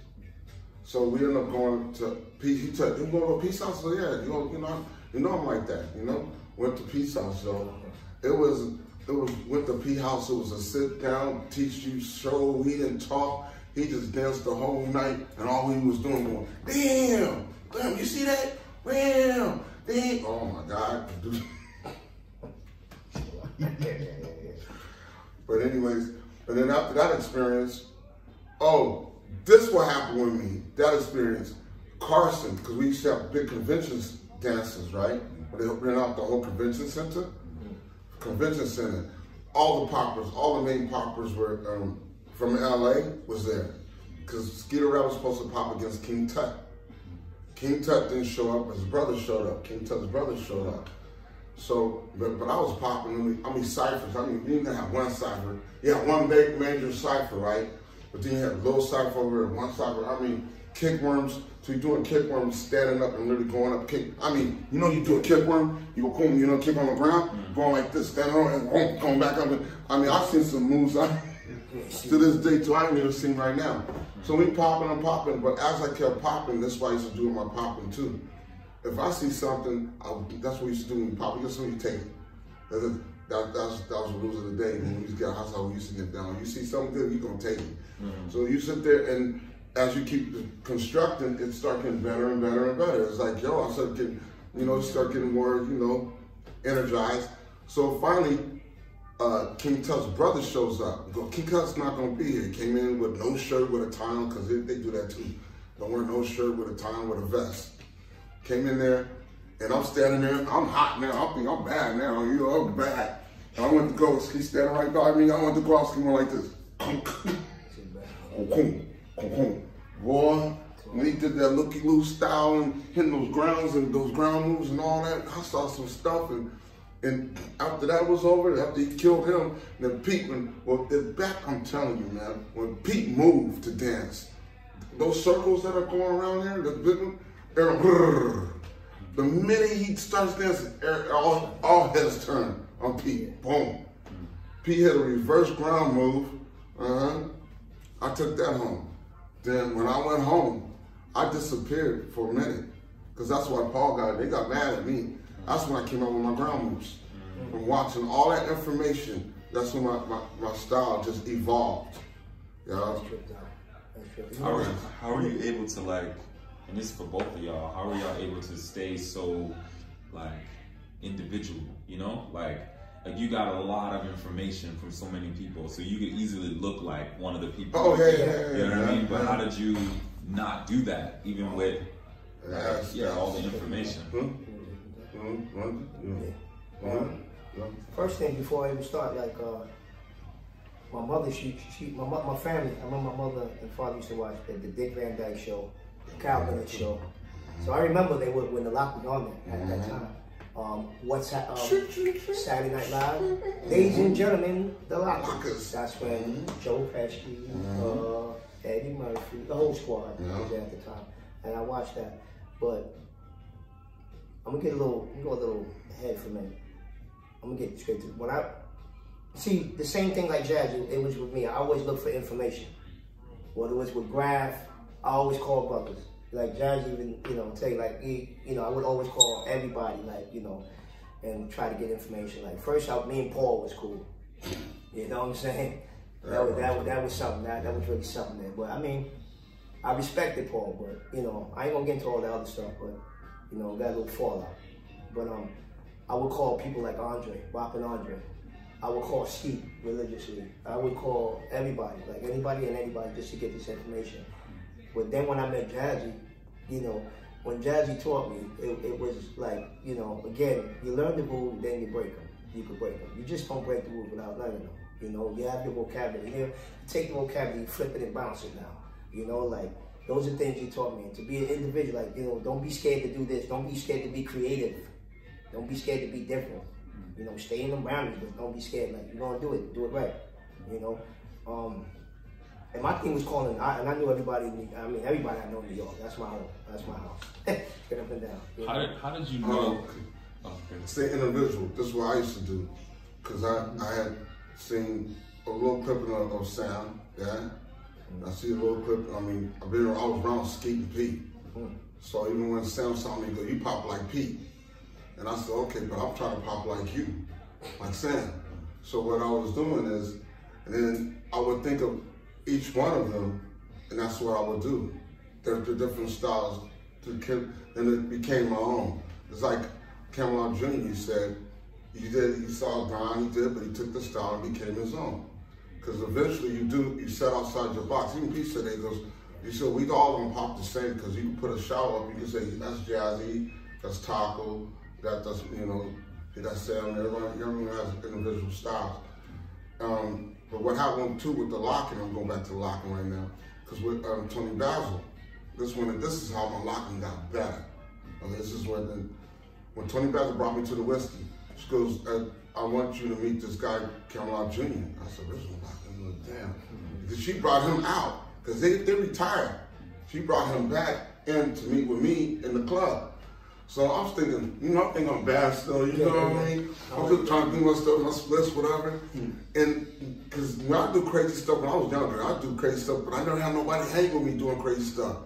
D: So we ended up going to Peace. He said, "You going to Peace House?" So yeah, you know, you know, you know, I'm like that. You know, went to Peace House. So it was, it was went to Peace House. It was a sit down, teach you show. He didn't talk. He just danced the whole night, and all he was doing was, "Damn, damn, you see that? Damn, damn." Oh my God. But anyways, and then after that experience, oh, this what happened with me. That experience, Carson, because we used to have big conventions dances, right? Where they rent out the whole convention center, convention center. All the poppers, all the main poppers were um, from LA was there, because Skeeter Rabbit was supposed to pop against King Tut. King Tut didn't show up, his brother showed up. King Tut's brother showed up. So, but, but I was popping, I mean, I mean ciphers. I mean, you didn't have one cipher. You had one big major cipher, right? But then you had a little cipher over there, one cipher. I mean, kickworms. So you're doing kickworms, standing up and literally going up kick. I mean, you know, you do a kickworm, you go boom, you know, kick on the ground, mm-hmm. going like this, standing on and boom, going back up. And, I mean, I've seen some moves I, to this day too. I ain't even seen right now. So we popping and popping, but as I kept popping, that's why I used to do my popping too. If I see something, I, that's what we used to do when you pop. You get something, you take it. That's, it. that, that's, that was the rules of the day. When we used to get, that's how we used to get down. You see something good, you're going to take it. So you sit there and as you keep constructing, it start getting better and better and better. It's like, yo, I start getting, you know, start getting more, you know, energized. So finally, uh, King Tut's brother shows up. Go, King Tut's not gonna be here. He came in with no shirt with a tie on, because they, they do that too. Don't wear no shirt with a tie on with a vest. Came in there, and I'm standing there. I'm hot now. I think I'm bad now. You know, I'm bad. And I went to go. He's standing right by me. I went to go. I was like this. Boy, when he did that looky loose style and hitting those grounds and those ground moves and all that, I saw some stuff and and after that was over, after he killed him, then Pete, when, well, it back, I'm telling you, man, when Pete moved to dance, those circles that are going around here, the big one, The minute he starts dancing, er- all, all heads turn on Pete. Boom. Pete hit a reverse ground move. Uh-huh. I took that home. Then when I went home, I disappeared for a minute. Because that's why Paul got, they got mad at me. That's when I came out with my ground moves. From watching all that information, that's when my, my, my style just evolved. Yeah.
C: Tripped out.
B: How are, how are you able to like, and this is for both of y'all, how are y'all able to stay so like individual, you know? Like, like you got a lot of information from so many people, so you could easily look like one of the people.
D: Oh, yeah, yeah, yeah.
B: You know what I mean? But
D: yeah.
B: how did you not do that, even with
D: That's-
B: yeah, all the information?
D: Hmm? Hmm? Run? Yeah. Yeah.
C: First thing before I even start, like uh, my mother, she, she, my, my family. I remember my mother and father used to watch the, the Dick Van Dyke Show, the Carol Burnett Show. So I remember they would when the lock was on there at that time. Um, what's that? Um, Saturday Night Live. Ladies and gentlemen, the Lockers.
D: Lockers.
C: That's when Joe Piscopo, uh, Eddie Murphy, the whole squad
D: Yeah.
C: was there at the time, and I watched that. But I'm gonna get a little, go a little ahead for a minute. I'm gonna get straight to when I see the same thing like Jazzy. It was with me. I always look for information. Whether it was with Graph, I always call brothers. Like Jazzy even, you know, tell you like he, you know, I would always call everybody, like you know, and try to get information. Like first out, me and Paul was cool. You know what I'm saying? That was that was, that was something. That that was really something there. But I mean, I respected Paul, but you know, I ain't gonna get into all the other stuff. But you know, got a little fallout. But um, I would call people like Andre, Bop and Andre. I would call Skeet religiously. I would call everybody, like anybody and anybody, just to get this information. But then when I met Jazzy, you know, when Jazzy taught me, it, it was like, you know, again, you learn the rules, then you break them. You can break them. You just don't break the rules without learning them. You know, you have your vocabulary here. You take the vocabulary, flip it and bounce it now. You know, like those are things you taught me. And to be an individual, like, you know, don't be scared to do this. Don't be scared to be creative. Don't be scared to be different. You know, stay in the boundaries, but don't be scared. Like, you're gonna do it, do it right. You know? Um, and my thing was calling, I, and I knew everybody. in New- I mean, everybody I know in New York. That's my home. That's my house. Get up and down. you
B: How did how did you know?
D: okay.
B: Oh, okay.
D: Stay individual. This is what I used to do. Because I, I had seen a little clip of, of Sam, yeah? Mm-hmm. I see a little clip, I mean, I've been, I was around Skeet and Pete. Mm-hmm. So even when Sam saw me, he go, you pop like Pete. And I said, okay, but I'm trying to pop like you, like Sam. So what I was doing is, and then I would think of each one of them, and that's what I would do. There's the different styles, and it became my own. It's like Campbellock Jr. You said, you did, you saw Don, he did, but he took the style and became his own. Because eventually you do, you set outside your box. Even Pete said, he goes, you said, we all gonna pop the same, because you can put a shout up, you can say, that's Jazzy, that's Taco, that, that's, you know, that's Sam, everyone, everyone has individual styles. Um, but what happened too with the locking, I'm going back to the locking right now, because with um, Toni Basil, this one, this is how my locking got better. Okay, this is when, the, when Toni Basil brought me to the Whisky, she goes, uh, I want you to meet this guy, Campbellock Jr. I said, original locking, Well, damn. Because she brought him out, because they, they retired. She brought him back in to meet with me in the club. So I was thinking, you know, I think I'm bad still, you know what I mean? I'm just trying to do my stuff, my splits, whatever. And because when I do crazy stuff, when I was younger, I do crazy stuff, but I never had nobody hang with me doing crazy stuff.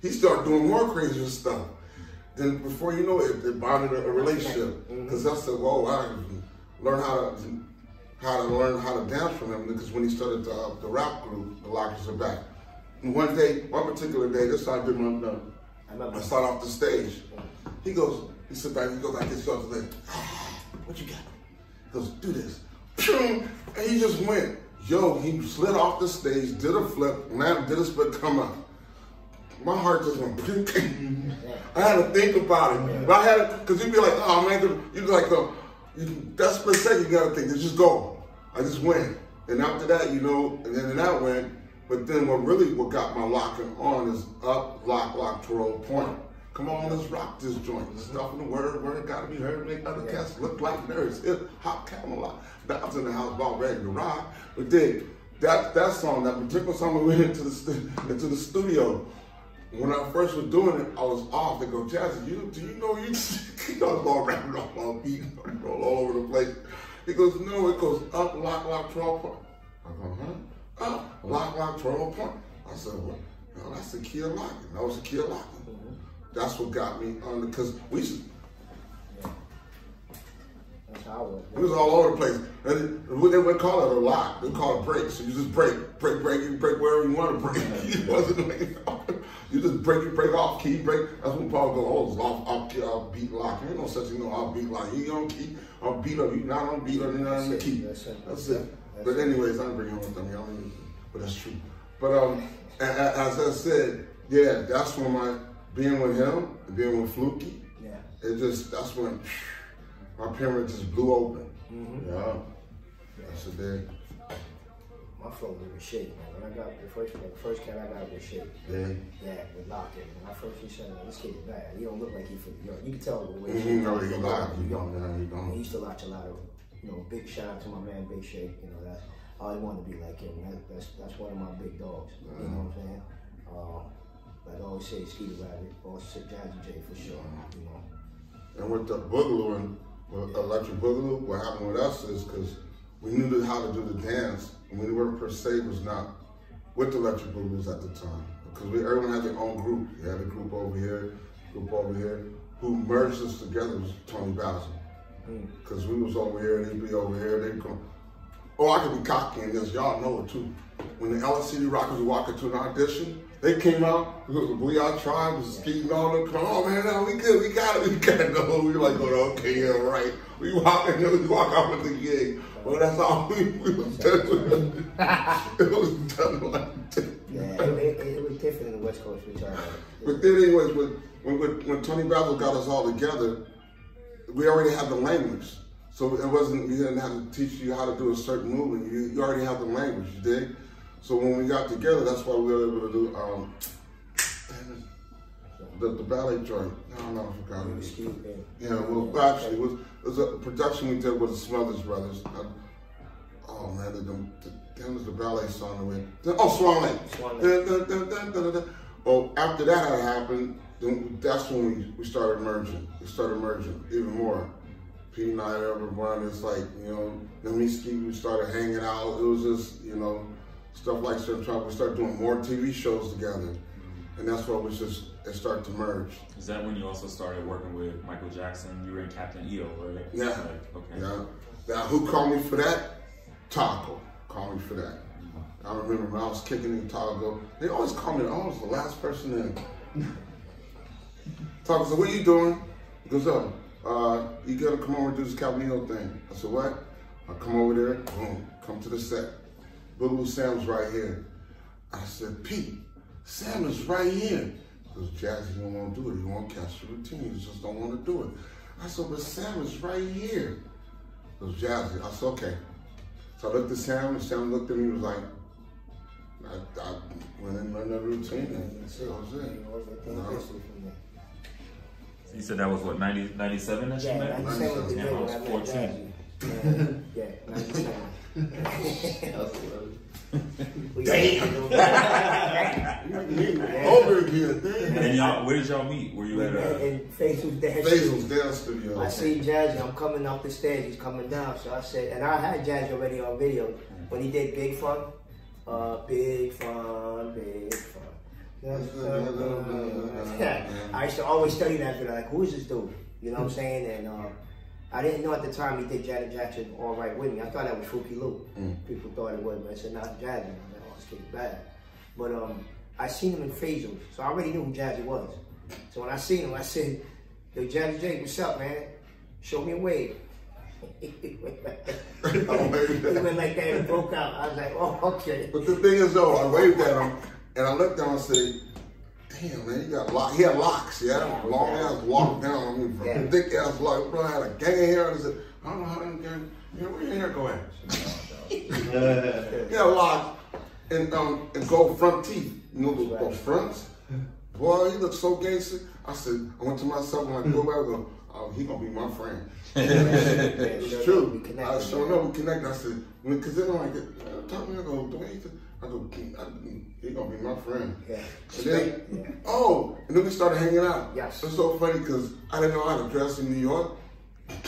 D: He started doing more crazy stuff. Then before you know it, it bonded a, a relationship. Because I said, whoa, I learned how to how to learn how to dance from him because when he started the, uh, the rap group, the Lockers are back. And one day, one particular day, this time I did my,
C: I
D: started off the stage. He goes, he sit back, he goes like this, goes like, what you got? He goes, do this. And he just went. Yo, he slid off the stage, did a flip, and then did a split come up. My heart just went. I had to think about it. But I had to, because you'd be like, oh man, you'd be like, oh, you, that second, you gotta think, just go. I just went. And after that, you know, and then that went. But then what really what got my locking on is up, lock, lock, twirl, point. Come on, let's rock this joint. The stuff in the word, word gotta be heard, make other cats look like nerds. Hip hop Campbellock. Uh, that in the house about ready to rock. But then that that song, that particular song, we went into the stu- into the studio. When I first was doing it, I was off. They go, Jazzy, you do you know you you know I'm all rapping off my beat, all over the place. He goes, no, it goes up, lock, lock, twelve point. I go, huh? Up, lock, lock, twelve point. I said, well, no, that's the key of locking. That was the key of locking. That's what got me on because we used to-
C: That's how I was.
D: it was all over the place. And they would call it a lock. They'd call it break. So you just break, break, break, you break wherever you want to break. it wasn't like, you just break, you break off key, break. That's when Paul go, oh, it's off, off, key, off beat lock. Ain't no such thing, no off beat lock. You on key, on beat up, you not on beat up, you're not on the key.
C: that's it.
D: That's it. But anyways, I'm bringing on something. Even, but that's true. But um, as I said, yeah, that's when my being with him, being with Fluky,
C: Yeah.
D: it just that's when my parents just blew open.
C: Mm-hmm.
D: Yeah, that's a day.
C: My phone was shaking, man. When I got the first the first cat I got was shaking.
D: Yeah.
C: Yeah, with lock-in. When I first he said, "This kid is bad. He don't look like he from New York. You can tell the way
D: Mhm, no, he
C: from
D: lied. He don't, yeah, he don't.
C: He used to watch a lot of, you know, big shout out to my man Big Shake. You know, that's I always wanted to be like him. That, that's that's one of my big dogs. You know what I'm saying? Uh, like I always say, Skeeter Rabbit, or Jazzy J for sure. You know.
D: And with the boogaloo and with electric boogaloo, what happened with us is because we knew how to do the dance, and we were per se was not with the electric boogaloos at the time because we everyone had their own group. You had a group over here, group over here. Who merged us together was Toni Basil. Because mm. we was over here, they'd be over here, they'd come. Oh, I could be cocky in this, y'all know it too. When the LA City Rockers would walk into an audition, they came out, we our tribe was skating all them, come on man, no, we good, we got it, we got it. No, we were like, going, okay, yeah, right. We walk in then we walk out with the gig. Well, that's all we, we was done. it was done like that.
C: Yeah, it, it, it was different in the West Coast, I.
D: But then, anyways, when, when, when, Toni Basil got us all together, we already had the language. So it wasn't, we didn't have to teach you how to do a certain movement. You, you already have the language, you dig? So when we got together, that's why we were able to do, um, the, the ballet joint. No, no, I forgot it. Yeah, well, actually, it was, it was a production we did with the Smothers Brothers. Oh man, the, the, damn was the ballet song we Oh, Swan Lake.
C: Swan.
D: Well, after that had happened, then that's when we, we started merging. We started merging even more. Pete and I ever run, it's like, you know, then me ski, we started hanging out. It was just, you know, stuff like trouble. We started doing more TV shows together. And that's why we just, it started to merge.
B: Is that when you also started working with Michael Jackson? You were in Captain EO, right?
D: Yeah.
B: Like, okay.
D: Yeah. Now, who called me for that? Taco called me for that. I remember when I was kicking in Taco, they always call me, I was the last person in. Taco said, what are you doing? He goes, oh, uh, you gotta come over and do this Captain Calvino thing. I said, what? I come over there, boom, come to the set. Boogaloo Sam's right here. I said, Pete, Sam is right here. Because goes, Jazzy, don't want to do it. He won't catch the routine. He just don't want to do it. I said, but Sam is right here. It was Jazzy. I said, okay. So I looked at Sam, and Sam looked at me and was like, I, I went in and learned that routine, and
C: That's
D: that was it.
C: You know, everything
D: No.
C: history from there.
B: You said that was what 90, 97 that
C: Yeah,
B: you met?
C: 97
B: Yeah,
C: day
B: I was 14.
C: Yeah, yeah, 97. We-
D: Damn.
C: Yeah.
D: Over again, damn.
B: And y'all, where did y'all meet? Were you at
C: And,
B: a?
C: and Basil Dance.
D: Basil's dance studio.
C: I see Jazzy, I'm coming off the stairs, he's coming down. So I said, and I had Jazzy already on video when he did Big Fun. Uh, big Fun, Big Fun. I used to always study that video, like, who is this dude? You know what I'm saying? And uh, I didn't know at the time he did Janet Jackson all right with me. I thought that was Fookie Lou. People thought it was, but I said, not Jazzy. I'm like, oh, this kid's bad. But um, I seen him in Basil, so I already knew who Jazzy was. So when I seen him, I said, Yo, Jazzy J, what's up, man? Show me a wave. he went like that. he went like that and broke out. I was like, oh, okay.
D: But the thing is, though, I waved at him, and I looked down and said, "Damn, man, you got lock. He had locks, yeah,
C: Yeah,
D: long
C: yeah.
D: ass lock down on me,
C: Yeah.
D: thick ass lock. Bro, I had a gang of hair. I said, I don't know how them gang. You know where your hair go at? He had lock and um and gold front teeth. You know those, those fronts. Boy, he looked so gangster. I said, I went to myself and I go back and go, oh, he gonna be my friend. It's true.
C: connected,
D: I
C: man.
D: know we connect. I said, because then I'm like, talk to me. I go, Dwayne. I go, I- he gonna be my friend.
C: Yeah.
D: And then,
C: Yeah.
D: oh, and then we started hanging out.
C: Yes.
D: It's so funny because I didn't know how to dress in New York.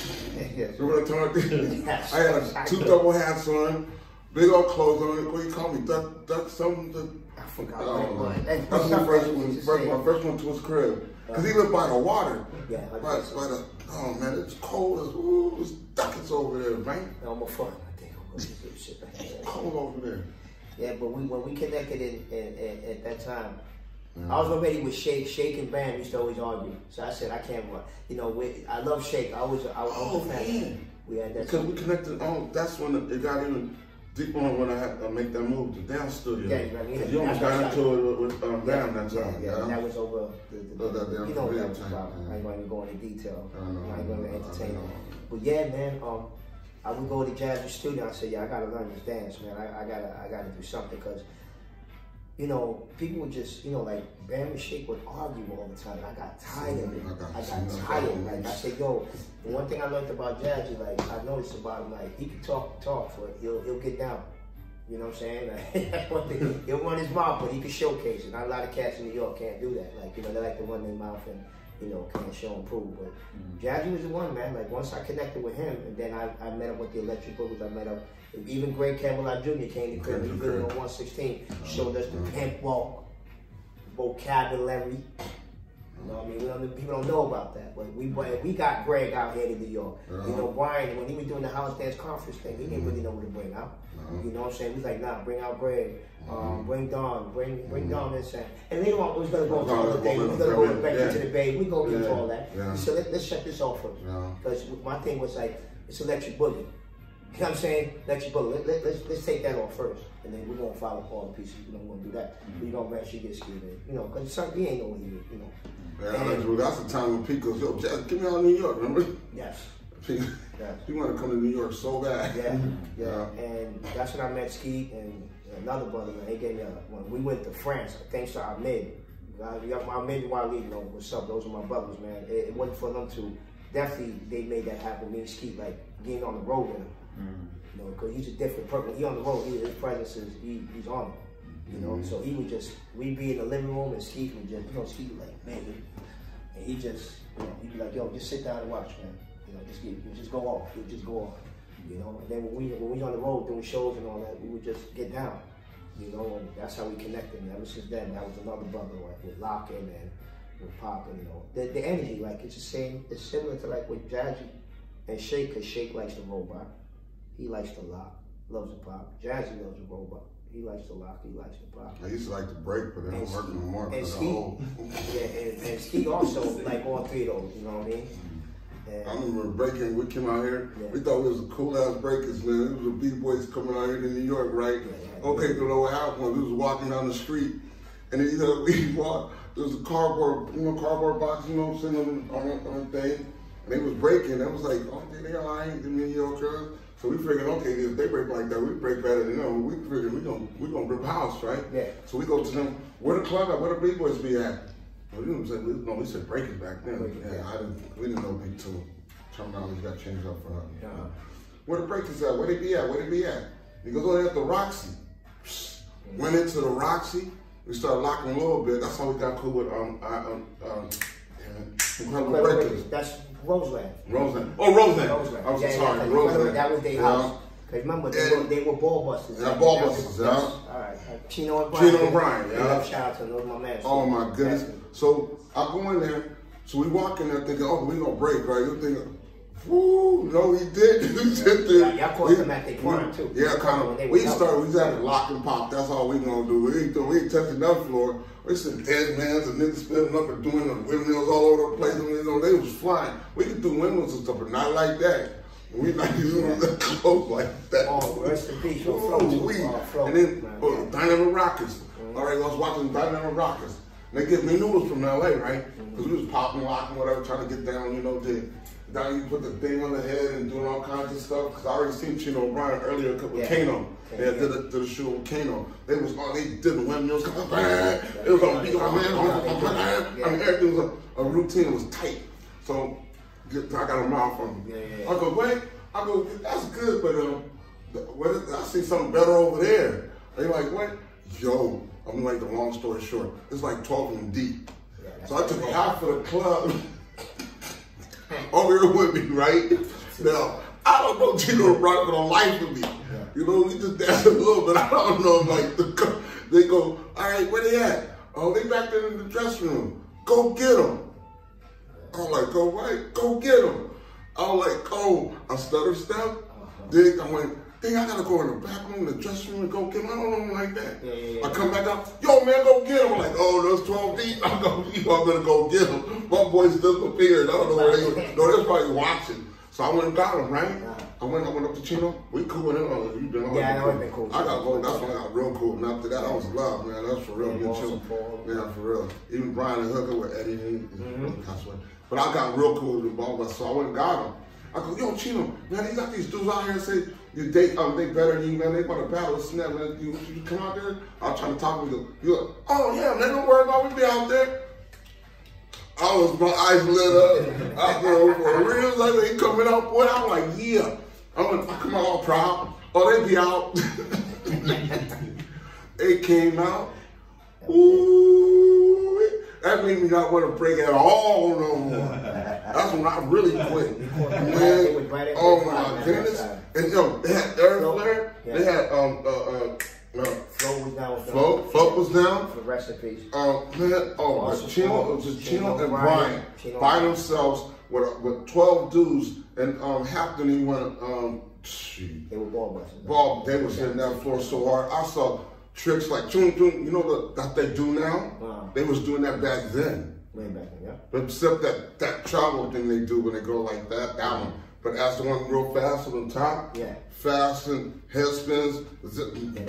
C: Yes.
D: Remember the time
C: Yes.
D: I had a, two double hats on, big old clothes on. What you call me? Duck, duck, something. Duck,
C: I forgot
D: I don't
C: what
D: know.
C: it was.
D: That's my first one. First, my first one to his crib. Because he lived by the water.
C: Yeah, like
D: By, by the, oh man, it's cold as, ooh, it's duckets over there, man.
C: No, I'm a fun. I think I'm gonna do shit.
D: Cold over there.
C: Yeah, but we when we connected in, in, in at that time, I was already with Shake. Shake and Bam used to always argue. So I said I can't. You know, we, I love Shake. I was I, I was
D: Oh, man.
C: We had that.
D: Because we connected Oh, that's when it got even deeper on when I had to make that move to down studio.
C: Yeah, right, yeah.
D: You almost got into it with, with um,
C: yeah,
D: that time.
C: Yeah, yeah. And that was over. The, the,
D: Oh, that damn
C: you know what
D: Korean
C: that was
D: time,
C: about.
D: yeah.
C: I ain't going to go into detail.
D: I know,
C: I ain't going to entertain But yeah, man. Um, I would go to Jazzy Studio. I said, yeah, I gotta learn this dance, man. I, I gotta, I gotta do something because you know, people would just, you know, like Bam and Shake would argue all the time. I got tired of it.
D: I got-
C: I got tired. Like I said, yo, the one thing I learned about Jazzy, like I noticed about him, like he can talk, talk, but he'll he'll get down. You know what I'm saying? Like, that's one thing. He'll run his mouth, but he can showcase it. Not a lot of cats in New York can't do that. Like, you know, they like to run their mouth and, you know, can't show and prove. But mm-hmm. Jazzy was the one, man. Like, once I connected with him, and then I, I met up with the Electric Boogaloos, I met up, even Greg Campbellock Jr. came to crib, he
D: Came to
C: lived on 116, uh-huh. showed us the uh-huh. pimp walk, vocabulary. You know what I mean? We don't, people don't know about that, but we we got Greg out here in New York. You uh-huh. know, Brian, when he was doing the house dance conference thing, he didn't mm-hmm. really know what to bring out. You know what I'm saying? He's like, nah, bring out Greg, um, bring Don, bring bring Don Sam. And later on, we're gonna go into other things. We was gonna go back
D: yeah.
C: into the Bay. We go into
D: Yeah,
C: all that.
D: yeah.
C: So let, let's shut this off first. Because my thing was like, it's electric boogie. You know what I'm saying? Electric boogie. Let, let, let's, let's take that off first. And then we're going to follow all the pieces. We don't want to do that. We're going to eventually get scared. You know, because we ain't know what he was, you know.
D: Yeah,
C: And-
D: that's the time when Pete goes, yo, Jazz, get me out of New York, remember?
C: Yes.
D: Pete,
C: Yes.
D: he wanted to come to New York so bad.
C: Yeah, yeah, and that's when I met Skeet and another brother, man. He gave me a, when we went to France, thanks to Ahmed. Ahmed Wali, you know, what's up? Those are my brothers, man. It, it wasn't for them to, definitely they made that happen. Me and Skeet, like, getting on the road with him. Mm. You know, because he's a different person. He on the road, he, his presence is, he, he's on it. You know, mm-hmm. so he would just, we'd be in the living room and Skeet would just, you know, Skeet like, man, and he just, you know, he'd be like, yo, just sit down and watch, man. You know, just get, just go off. he'd just go off. You know, and then when we when we on the road doing shows and all that, we would just get down. You know, and that's how we connected. And ever since then, that was another brother like with Lockin and with Pop and you know, the, the energy like it's the same. It's similar to like with Jazzy and Shake, cause Shake likes the robot. He likes to lock, loves the pop. Jazzy loves the robot. He likes to lock. He likes the pop.
D: I used to like to break, but it don't work no more.
C: And Ski, yeah, and, and Ski also like all three of those. You know what I mean? And,
D: I remember breaking, we came out here,
C: Yeah.
D: we thought we was the cool ass breakers, man. It was the B-boys coming out here to New York, right?
C: yeah.
D: Okay, know what happened we was walking down the street, and know, we walked, there was a cardboard, you know, cardboard box, you know what I'm saying, on, on, on the thing, and they was breaking, they was like, oh, they, all right, mean, you know. So we figured, okay, if they break like that, we break better than them. We figured we gonna we gonna rip house, right?
C: Yeah.
D: So we go to them. Where the club at? Where the big boys be at? Well, you know what I'm saying? No, we said breakers back then.
C: Breakers,
D: yeah,
C: yeah.
D: I didn't. We didn't know big two. Terminology got changed up for us.
C: Yeah.
D: Where the breakers at? Where they be at? Where they be at? He goes, oh, they at the Roxy. Went into the Roxy. We started locking a little bit. That's how we got cool with um, I, um, um, Incredible Breakers.
C: That's Roseland.
D: Roseland. Oh, Roseland.
C: Roseland.
D: I was
C: yeah,
D: sorry,
C: yeah,
D: Roseland.
C: That was their
D: Yeah.
C: house. Cause remember they,
D: And-
C: were, they were ball busters.
D: Yeah, ball busters, yeah.
C: All right, Chino and Brian.
D: Chino and Brian, yeah.
C: Shout out to those my man.
D: Oh my goodness. So I go in there. So we walk in there thinking, oh, we gonna break, right? You thinking, whoo, no, he did. He sit.
C: Yeah, y'all caught them at their prime, too.
D: Yeah, kind of. We started. We just had to lock and pop. That's all we gonna do. We ain't, we ain't touching that floor. We some dead mans and niggas spinning up and doing the windmills all over the place. Mean, you know, they was flying. We could do windmills and stuff, but not like that. We not using that close like that.
C: Oh, rest in peace.
D: Oh,
C: too.
D: we.
C: Oh,
D: and then oh,
C: yeah.
D: Uh, Dynamic Rockers. Mm-hmm. All right, I was watching Dynamic Rockers. They get me noodles from LA, right? Because we was popping, locking, whatever, trying to get down, you know, to down you put the thing on the head and doing all kinds of stuff. Because I already seen Chino O'Brien earlier with
C: Yeah.
D: Kano.
C: Yeah.
D: did a, did a show with Kano. They was on, they did the windmills. It was on beat, man, I mean, everything was a, a routine. It was tight. So I got a mouth from him.
C: Yeah, yeah, yeah.
D: I go, wait. I go, that's good, but um, what is, I see something better over there. They like, what? Yo, I'm like the long story short. It's like 12 of them deep. So I took half of the club over here with me, right? Now, I don't know Chico Rock for the life of me. You know, we just dance a little bit. I don't know, like, the, they go, all right, where they at? Oh, they back there in the dressing room. Go get them. I'm like, go right, go get them. I was like, oh, I stutter step. Uh-huh. Then I went, dang, I gotta go in the back room, the dressing room, and go get them. I don't know like that.
C: Yeah, yeah, yeah.
D: I come back out, yo, man, go get them. I'm like, oh, there's 12 deep. I'm gonna, I'm gonna go get them. My boys disappeared. I don't know where they were. No, they're probably watching. So I went and got them, right? I went, I went up to Chino. We cool with him. Oh, you been
C: Yeah, I know, we've been cool.
D: I got going. That's when I got real cool. And after that, I was love, man. That's for real.
C: Yeah,
D: You
C: awesome,
D: chill.
C: Paul.
D: For real. Even Brian and Hooker with Eddie.
C: Mm-hmm.
D: That's what. But I got real cool with the ball. So I went and got him. I go, yo, Chino, man, they got these dudes out here and say you they um they better than you, man. They want to battle snap, man. You, you come out there. I'm trying to talk to you. You like, oh yeah, man, don't worry about it. we be out there. I was my eyes lit up. I go for real. Like they coming out, boy. I'm like, yeah. I'm gonna come out all proud. Oh, they be out. they came out. Ooh, that made me not want to break at all no more. That's when I really quit.
C: Right
D: Man, oh my goodness. And yo, they had Eric Flair.
C: yeah.
D: They had um uh uh, uh
C: Flo was down.
D: Flo. Flo was down.
C: For rest in peace.
D: Um, man, oh, Chino, it
C: Chino,
D: Chino and
C: Brian. Chino.
D: by themselves with with twelve dudes, and um, half went um, shoot,
C: They were ball busters.
D: ball. They was hitting that floor so hard. I saw tricks like chun chun. You know the, that they do now.
C: Wow.
D: They was doing that back then.
C: Way back then, yeah.
D: But except that that travel thing they do when they go like that, that one. But as the one real fast on the top,
C: Yeah.
D: fast and head spins,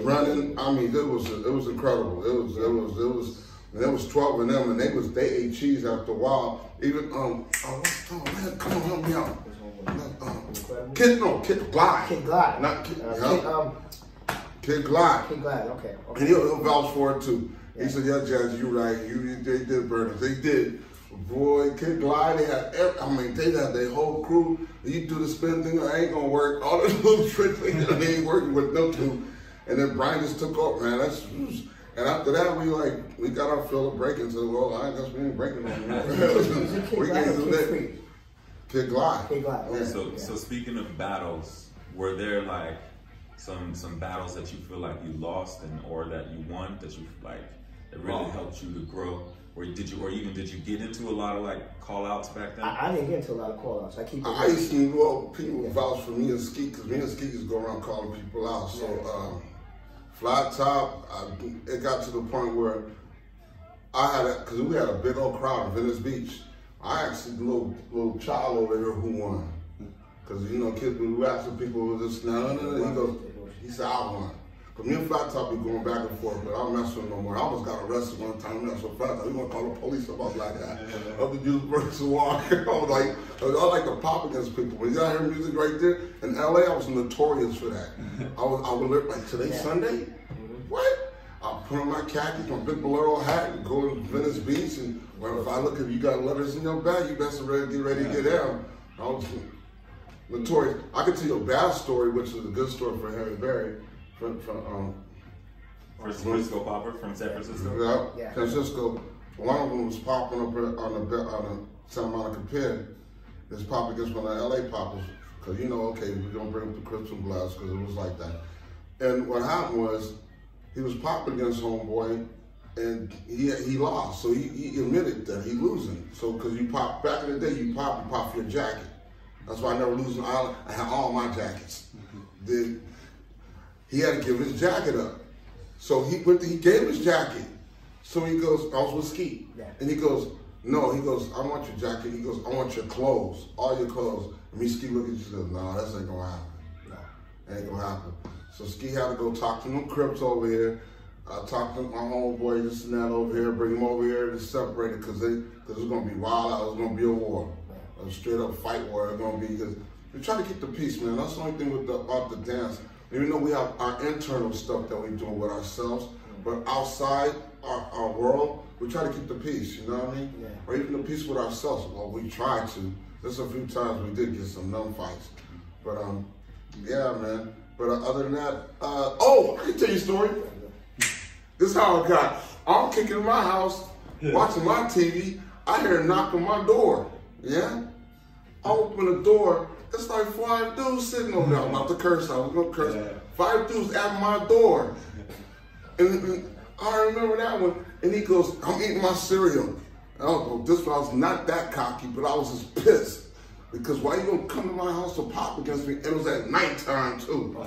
D: running. I mean, it was it was incredible. It was it was it was. And there was twelve of them, and they was they ate cheese after a while. Even um, oh, oh man, come on, help me out. Um, Kid, no, Kid Glide.
C: Kid Glide.
D: Not Kid,
C: Uh. Kid, um,
D: Kid Glide.
C: Kid Glide, okay. okay.
D: And he'll, he'll vouch for it too. He said, "Yeah, Jazz, you're right. You, you they did burners. They did. Boy, Kid Glide. They had. Every, I mean, they had their whole crew. You do the spin thing, it ain't gonna work. All those little tricks, they, they ain't working with no two. And then Brian just took off, man. That's. And after that, we like we got our fill of breaking. So well, I guess we ain't breaking no more. We
C: Glide
D: can't do that.
C: Free?
D: Kid Glide.
C: Kid Glide, okay.
B: So,
C: Yeah.
B: so speaking of battles, were there like some some battles that you feel like you lost and or that you won that you like that really
D: Oh.
B: helped you to grow? Or did you, or even did you get into a lot of like call outs back then?
C: I, I didn't get into a lot of call outs. I keep it
D: I
C: real.
D: used to, well, people vouch for me and Ski, because me and Ski used to go around calling people out. So, um, flat top, I, it got to the point where I had, because we had a big old crowd in Venice Beach. I asked the little, little child over here who won. Because, you know, kids, when we ask the people, was this, no, no, no, he goes, he said, I won. Because me and Flat Top be going back and forth, but I don't mess with him no more. I almost got arrested one time. I messed with Flat Top. We gonna call the police about like that. Up the Juice versus Walker. I was like, I like to pop against people. When y'all hear music right there in LA, I was notorious for that. I was, I would look like today Sunday. Mm-hmm. What? I put on my khakis, my big bolero hat, and go to Venice Beach. And well, if I look, if you got letters in your bag, you best ready get ready to get out. I was notorious. I could tell you a bad story, which is a good story for Harry Berry. From, from um,
B: Or Francisco Popper from San Francisco?
D: yeah,
C: Yeah.
D: Francisco. One of them was popping up on the be- on the Santa Monica Pier. This pop against one of the LA poppers, because you know, okay, we're gonna bring up the crystal glass because it was like that. And what happened was, he was popping against homeboy, and he he lost. So he, he admitted that he losing. So because you pop back in the day, you pop you pop your jacket. That's why I never lose an island. I had all my jackets. Then he had to give his jacket up. So he went. To, he gave his jacket. So he goes. I was with Ski,
C: Yeah.
D: and he goes. No, he goes. I want your jacket. He goes. I want your clothes. All your clothes. And me Ski look at you. and Says, No, that's ain't gonna happen.
C: No.
D: Ain't gonna happen. So Ski had to go talk to them Crips over here. I talked to my homeboy, this and that over here, bring him over here to separate it because they, because it's gonna be wild out. It's gonna be a war, a straight up fight war. It's gonna be because we try to keep the peace, man. That's the only thing with the about the dance. Even though we have our internal stuff that we do with ourselves, but outside our, our world, we try to keep the peace. You know what I mean?
C: Yeah.
D: Or even the peace with ourselves. Well, we try to. There's a few times we did get some numb fights, but um, yeah, man. But uh, other than that, uh, oh, I can tell you a story. This is how I got. I'm kicking in my house, watching my TV. I hear a knock on my door. Yeah, I open the door. It's like five dudes sitting over there. I'm about to curse. I was gonna curse.
E: Yeah.
D: Five dudes at my door. And, and I remember that one. And he goes, I'm eating my cereal. And I was, this one, I was not that cocky, but I was just pissed. Because why you gonna come to my house to pop against me? And it was at nighttime too.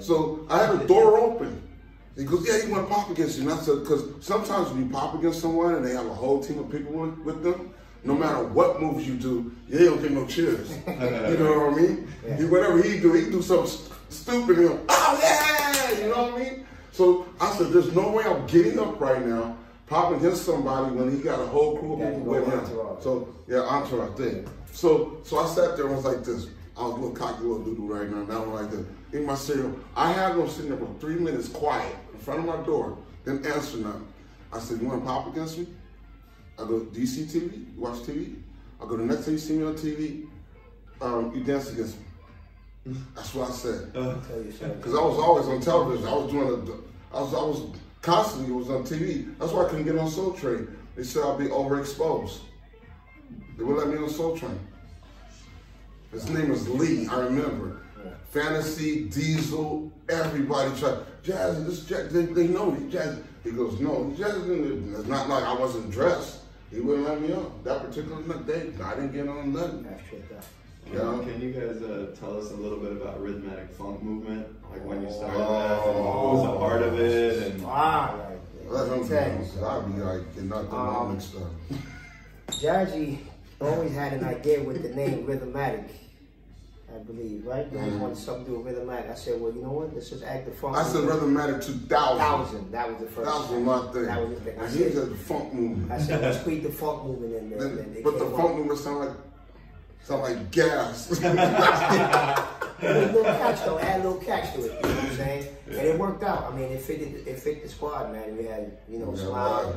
D: So I had the door open. He goes, yeah, you want to pop against you. And I said, because sometimes when you pop against someone and they have a whole team of people with them, no matter what moves you do, they don't get no cheers. you know what I mean? He, whatever he do, he do something st- stupid and he'll, oh yeah, you know what I mean? So I said, there's no way I'm getting up right now, popping against somebody when he got a whole crew of people with him. So yeah, entourage thing. So so I sat there and was like this. I was a little cocky little doodle right now. Now I'm like this. In my cereal. I had them sitting there for three minutes quiet in front of my door. Didn't answer nothing. I said, you want to pop against me? I go, do you see TV? You watch TV? I go, the next time you see me on TV, um, you dance against me. That's what I said. Because I was always on television. I was doing a, I was, I was constantly was on TV. That's why I couldn't get on Soul Train. They said I'd be overexposed. They wouldn't let me on Soul Train. His name was Lee, I remember. Fantasy, Diesel, everybody tried. Jazz, this Jazz, they, they know me. Jazz. He goes, no, Jazz, it's not like I wasn't dressed. He wouldn't let me on. That particular day, I didn't get on nothing.
C: That's that.
D: Yeah.
E: Can you guys uh, tell us a little bit about rhythmic funk movement? Like when you started
D: Oh.
E: that, and what was a part of it, and
C: Ah, right.
D: Let him
C: Tell you
D: I'd be like getting out the
C: Um,
D: stuff. mixed up.
C: Jazzy always had an idea with the name Rhythmatic, I believe, right? You always wanted something to do with Rhythmatic. I said, well, you know what? Let's just act the funk.
D: I said
C: movement.
D: Rhythmatic 2000.
C: Thousand. That was the first.
D: That was my thing.
C: That was the thing. I
D: And
C: said,
D: said the funk movement.
C: I said, let's squeeze the funk movement in there.
D: Then-
C: then
D: but the funk movement sound like sound like gas.
C: Little catch though, add a little catch to it, you know what I'm saying? And it worked out. I mean, it fitted, it fit the squad, man. We had, you know,
D: Yeah, right.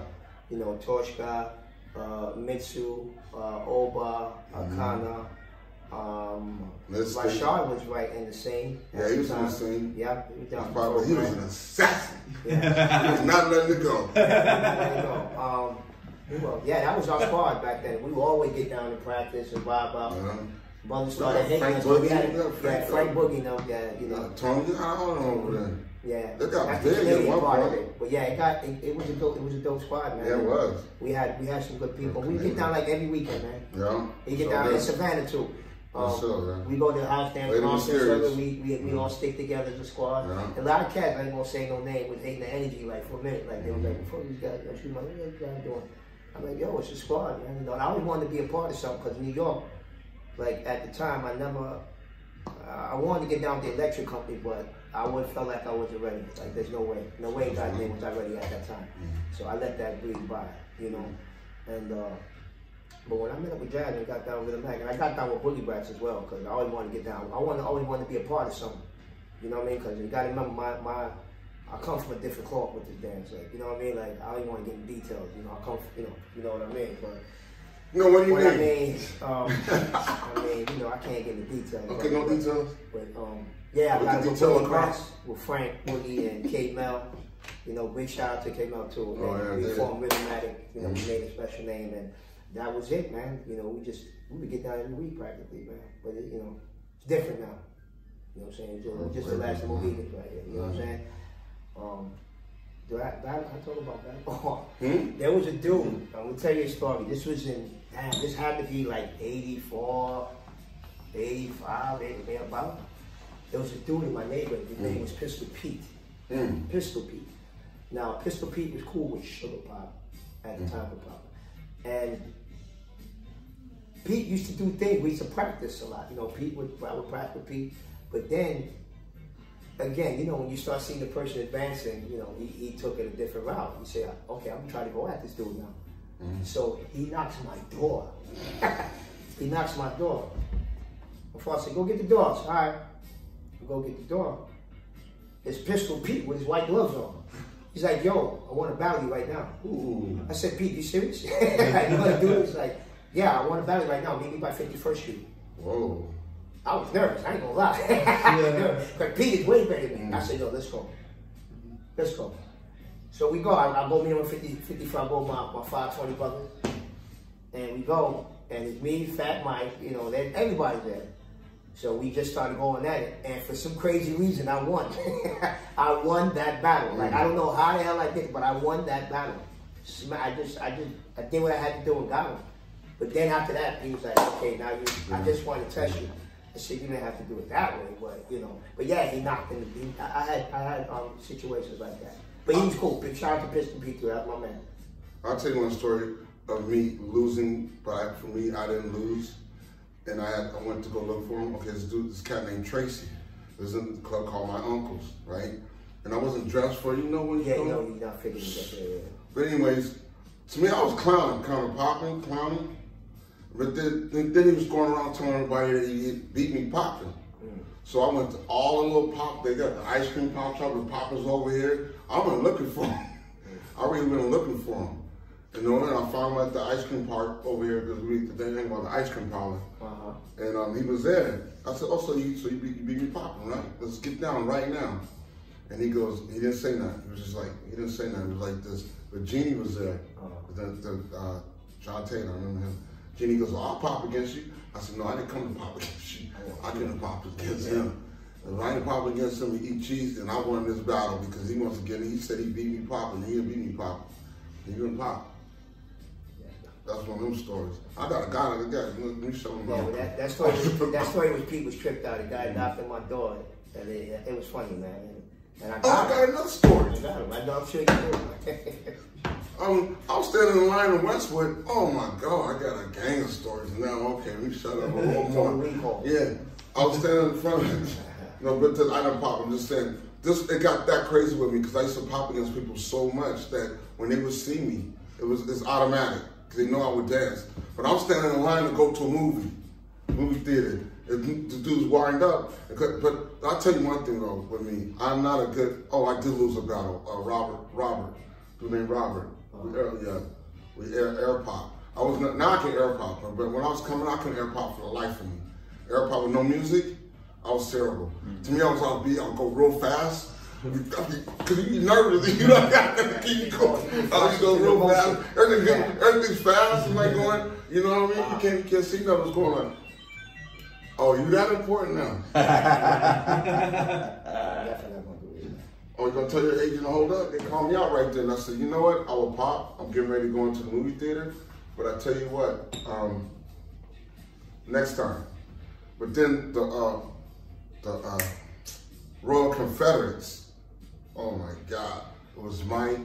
C: you know, Toshka, uh, Mitsu, uh, Oba,
D: Mm-hmm.
C: Um,
D: Let's
C: Rashad was right in the scene.
D: Yeah, he was in the
C: time.
D: scene.
C: Yep, he was down
D: Probably, he was an assassin.
C: Yeah.
D: He was not letting it go.
C: There you go. Um, we were- yeah, that was our squad back then. We would always get down to practice and vibe out.
D: Yeah.
C: Brothers started
D: Yeah,
C: hating
D: Frank
C: us.
D: Boogie,
C: had,
D: yeah, Frank
C: Frank,
D: Boogie.
C: No, yeah, you know.
D: Uh, Tony, you got all of over there.
C: Yeah,
D: They got big at one
C: part of it. But yeah, it got it, it was a dope it was a dope squad, man.
D: Yeah, it was.
C: We had we had some good people. We get down like every weekend, man.
D: Yeah.
C: We get
D: So
C: down in Savannah too. Um,
D: yeah.
C: We go to the house dance
D: Lady
C: concerts.
D: Mysterious.
C: so We, we, we all stick together as a squad.
D: Yeah.
C: A lot of cats, I ain't gonna say no name, was hating the energy like for a minute. Like they were like, before these guys, shoot my, what are you guys doing? I'm like, yo, it's a squad, man. You know, and I always wanted to be a part of something because New York, like at the time, I never, I wanted to get down with the electric company, but I would felt like I wasn't ready. Like there's no way, no way God's name was I ready at that time. So I let that bleed by, you know. And uh, but when I met up with Jazz and got down with him, and I got down with Boogie Brats as well, because I always wanted to get down. I want, always wanted to be a part of something. You know what I mean? Because you got to remember my my. I come from a different cloth with this dance, like you know what I mean. Like I don't even want to get in details. You know, I come, from, you know, you know what I mean. But
D: No, what do you
C: what I
D: mean?
C: mean, um, I mean, you know, I can't get into details.
D: Okay, no details.
C: but um, yeah, I got
D: you tell
C: Boogie Brats with Frank Boogie and K Mel. You know, big shout out to K Mel too.
D: Oh, yeah,
C: we
D: yeah.
C: formed Rhythmatic. You know,
D: Mhm.
C: we made a special name, and that was it, man. You know, we just we would get down every week practically, man. But it, you know, it's different now. You know what I'm saying? Just, just the last. Mohicans right here. You know what I'm saying? Um, do I, I, I told about that. Oh,
D: Hmm?
C: there was a dude. I'm gonna tell you a story. This was in. Damn, this had to be like 84, 85, 80, about. There was a dude in my neighborhood. His name was Pistol Pete.
D: Mm.
C: Pistol Pete. Now, Pistol Pete was cool with Suga Pop at the time of Pop. And Pete used to do things. We used to practice a lot. You know, Pete would, I would practice with Pete. But then, again, you know, when you start seeing the person advancing, you know, he, he took it a different route. You say, okay, I'm trying to go at this dude now. Mm-hmm. So he knocks my door. he knocks my door. Before I said, go get the doors. All right. Go get the door. It's Pistol Pete with his white gloves on. He's like, yo, I want to battle you right now.
D: Ooh.
C: I said, Pete, you serious? you want to do this? Like, Yeah, I want a battle right now. Meet me by 51st Street.
D: Whoa.
C: I was nervous. I ain't gonna lie. But Pete is way better than me. I said, yo, let's go. Let's go. So we go. I, I go meet him at 50, 55, go my, my 520 brothers. And we go. And it's me, Fat Mike, you know, then everybody's there. So we just started going at it. And for some crazy reason, I won. I won that battle. Like, I don't know how the hell I did it, but I won that battle. I just, I just, I did what I had to do and got him. But then after that, he was like, okay, now you, I just want to test you. I said, you didn't have to do it that way, but you know. But yeah, he knocked in. He, I, I had, I had um, situations like that. But he was cool. Big shout out to Pistol Pete. That's my man.
D: I'll tell you one story of me losing, but for me, I didn't lose. And I had, I went to go look for him. Okay, this dude, this cat named Tracy, was in the club called My Uncle's, right? And I wasn't dressed for, you know when you
C: Yeah, you know, not figuring that. Yeah, yeah.
D: But anyways, to me, I was clowning, kind of popping, clowning. But then, then, then he was going around telling everybody that he beat me popping. So I went to all the little pop. They got the ice cream pop shop with poppers over here. I went looking for him. I really went looking for him. And I found him at the ice cream park over here because we they hang about the ice cream parlor.
C: Uh-huh.
D: And um, he was there. I said, "Oh, so you so you beat, you beat me popping, right? Let's get down right now." And he goes, he didn't say nothing. He was just like, he didn't say nothing. It was like this. But Jeannie was there. The, the uh, John Taylor, I remember him. Jeannie goes, well, I'll pop against you. I said, no, I didn't come to pop against you. I to pop against him. If I didn't pop against him and eat cheese, then I won this battle because he wants to get it. He said he beat me popping. He didn't beat me popping. He didn't pop. That's one of them stories. I got a guy like that. Let me show him.
C: Yeah, that, that story was, that story was Pete was tripped out. A guy knocked on my door, and it, it was funny, man. And, I
D: Oh, I
C: got
D: got another story.
C: I got him. I know I'm sure.
D: Um, I was standing in line in Westwood. Oh my God, I got a gang of stories now. Okay, we shut up a little more. Yeah, I was standing in front of it. No, but to, I didn't pop. I'm just saying this. It got that crazy with me because I used to pop against people so much that when they would see me, it was it's automatic because they know I would dance. But I'm standing in line to go to a movie, movie theater. And the dude's wind up. But I'll tell you one thing though with me, I'm not a good. Oh, I did lose a battle. Uh, Robert, Robert, dude named Robert. We air, yeah, we air, air pop. I was not, now I can air pop, but when I was coming, I couldn't air pop for the life of me. Air pop with no music, I was terrible. To me, I was beat. I'll go real fast. Cause you be nervous, you know, I got to keep going. I just go real fast. Everything, everything's fast. I'm like going, you know what I mean? You can't, you can't see nothing what's going on. Oh, you that important now?
C: Definitely gonna do it.
D: Oh, you gonna tell your agent to hold up? They called me out right then. I said, you know what? I will pop. I'm getting ready to go into the movie theater, but I tell you what, um, next time. But then the uh, the uh, Royal Confederates. Oh my God! It was Mike,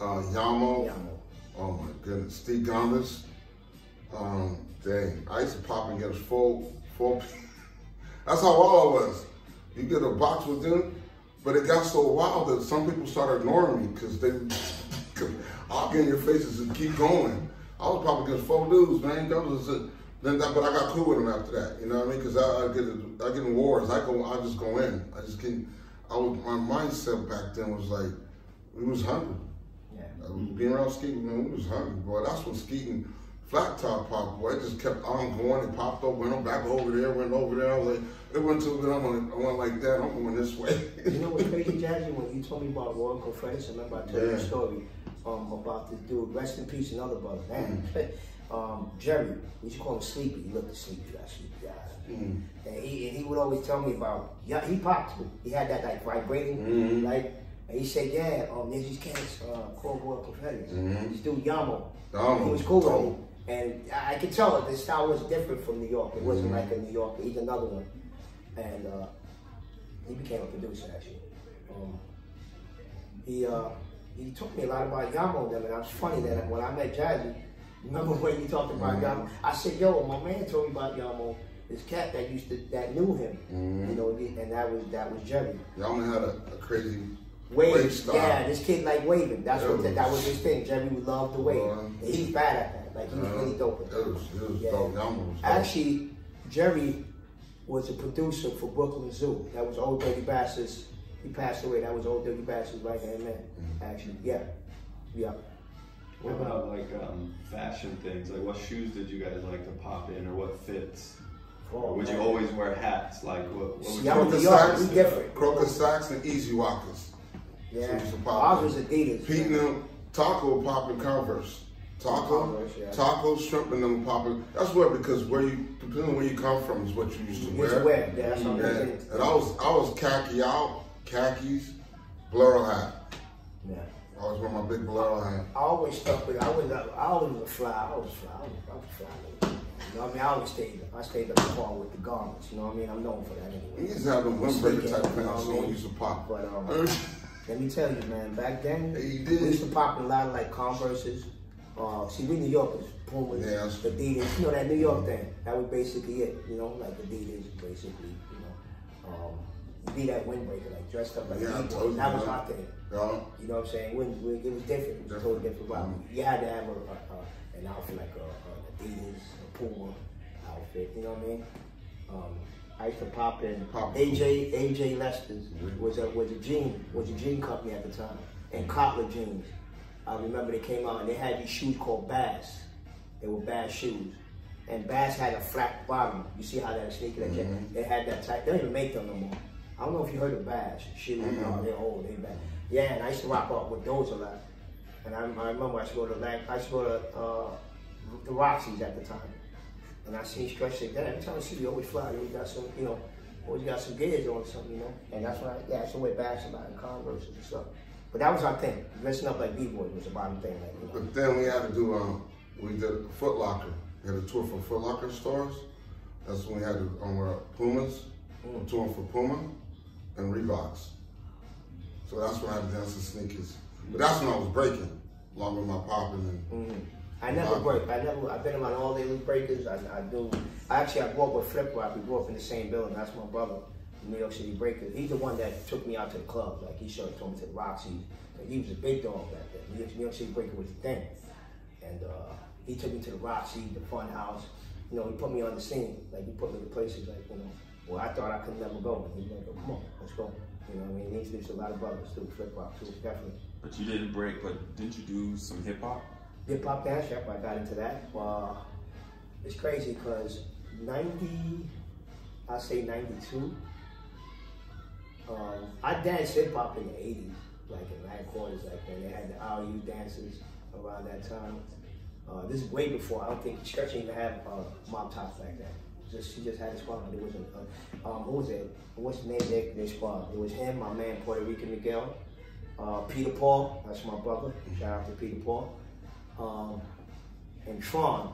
D: uh, Yamo.
C: Yamo.
D: Oh my goodness, Steve Gondas. Um, dang, I used to pop and get us full, full. That's how all of us. You get a box with them, but it got so wild that some people started ignoring me because they, I'll get in your faces and keep going. I was probably against four dudes, man. That was it. Then that, but I got cool with them after that. You know what I mean? Because I, I get, I get in wars. I go, I just go in. I just can't. I was, my mindset back then was like, we was hungry.
C: Yeah.
D: Uh, Being around skating, man, we was hungry, boy. That's when skating flat top popped, boy. It just kept on going. It popped up, went on back over there, went over there. I was like, it went to, but I went, I went like that. I'm going this way.
C: You know what's crazy, Jazzy? When you told me about Royal I remember I told you
D: Yeah.
C: a story um, about this dude. Rest in peace, another brother, man. um, Jerry, we used to call him Sleepy. He looked asleep, that sleepy guy.
D: Mm.
C: And he, and he would always tell me about, yeah, he popped. me. He had that like vibrating, like, and he said, yeah, um, there's these cats uh, called Royal Confederates. This dude Yamo,
D: Yamo,
C: he was cool with me. And I I could tell that the style was different from New York. It wasn't like a New Yorker. He's another one. And uh, he became a producer actually. Um, he uh, he taught me a lot about Yamo and them, and it was funny that when I met Jazzy, remember when you talked about Yamo? I said, "Yo, my man told me about Yamo. This cat that used to that knew him, you know, and that was that was Jerry.
D: Y'all had a, a crazy
C: Wave, yeah, this kid like waving. That's what
D: Yeah.
C: that was his thing. Jerry loved to wave. He's bad at that. Like he was
D: Uh,
C: really dope at
D: it
C: that.
D: was- it was
C: Yeah.
D: dope. Yamo was dope.
C: Actually, Jerry was a producer for Brooklyn Zoo. That was Ol' Dirty Bastards. He passed away. That was Ol' Dirty Bastards right hand man.
D: Mm-hmm.
C: Actually, yeah, yeah.
E: What about like um, fashion things? Like what shoes did you guys like to pop in, or what fits? Or would you always wear hats? Like what? what would
C: See, I'm
E: you
C: in
D: Crocus
C: New York,
D: socks,
C: we different.
D: Crocus socks and Easy Walkers.
C: Yeah.
D: So it's.
C: Ours was Adidas.
D: Pete and them, Taco popping Converse. Taco,
C: yeah.
D: Taco, shrimp and them popping. That's where because where you depending on where you come from is what you used to wear.
C: wear, yeah, that's what I'm
D: And, and I was I was khaki out, khakis, blur hat.
C: Yeah.
D: I always wear my big blur hat.
C: I always stuck with. I was. I always was fly. I was fly. I was, I was fly. You know what I mean? I always stayed. I stayed up the car with the garments. You know what I mean? I'm known for that anyway.
D: used to have them windbreaker type
C: you know
D: pants,
C: I
D: we used to pop.
C: But um, let me tell you, man. Back then,
D: Yeah, you
C: we
D: did.
C: used to pop a lot of like Converse's. Uh, see, we New Yorkers, Pumas,
D: that's-
C: Adidas. You know that New York thing. That was basically it. You know, like Adidas, basically. You know, um, be that windbreaker, like dressed up like
D: Yeah,
C: people. That was our thing.
D: Yeah.
C: You know what I'm saying? When, when it was different, it was totally different vibe. You had to have a, a, a, an outfit like a, a Adidas, a Puma outfit. You know what I mean? Um, I used to pop in
D: Pop.
C: AJ AJ Lester's was a was a jean was a jean company at the time, and Kotler jeans. I remember they came out and they had these shoes called Bass. They were Bass shoes. And Bass had a flat bottom. You see how that sneaker that came? They had that type. They don't even make them no more. I don't know if you heard of Bass shoes. No, they're old. They bad. Yeah, and I used to rock up with those a lot. And I, I remember I used to go to like I used to go to uh, the Roxy's at the time. And I seen Stretch say, Dad, every time I see you, always fly. You always got some, you know, always got some gears on or something, you know. And that's why, yeah, that's the way Bass a lot and Converse and stuff. But that was our thing. Dressing up like B-boys was the bottom thing, like, you know.
D: But then we had to do um we did Foot Locker. We had a tour for Foot Locker stores. That's when we had to um, wear Pumas,
C: Mm.
D: a tour for Puma and Reeboks. So that's when I had to dance the sneakers. But that's when I was breaking, along with my popping and
C: Mhm. I never break. I never. I've been around all the elite breakers. I, I do. I actually, I grew up with Flip Rock. We grew up in the same building. That's my brother, the New York City Breakers. He's the one that took me out to the club. Like he showed told me to the Roxy. He was a big dog back then. New York, New York City Breaker was the thing. And uh, he took me to the Roxy, the Fun House. You know, he put me on the scene. Like he put me to places like you know, where I thought I could never go. And he was like, "Come on, let's go." You know, what I mean, he introduced a lot of brothers too. Flip Rock too, definitely.
B: But you didn't break. But didn't you do some hip hop?
C: Hip hop dance, yep, I got into that. Uh, it's crazy because 90, I say 92. Um, I danced hip hop in the 80s, like in nine quarters, like when they had the RU dances around that time. Uh, this is way before, I don't think Church even had uh, mob tops like that. Just She just had a squad. There was a, uh, um, was it? What's the name of their squad? It was him, my man Puerto Rican Miguel, uh, Peter Paul, that's my brother. Shout out to Peter Paul um, and Tron.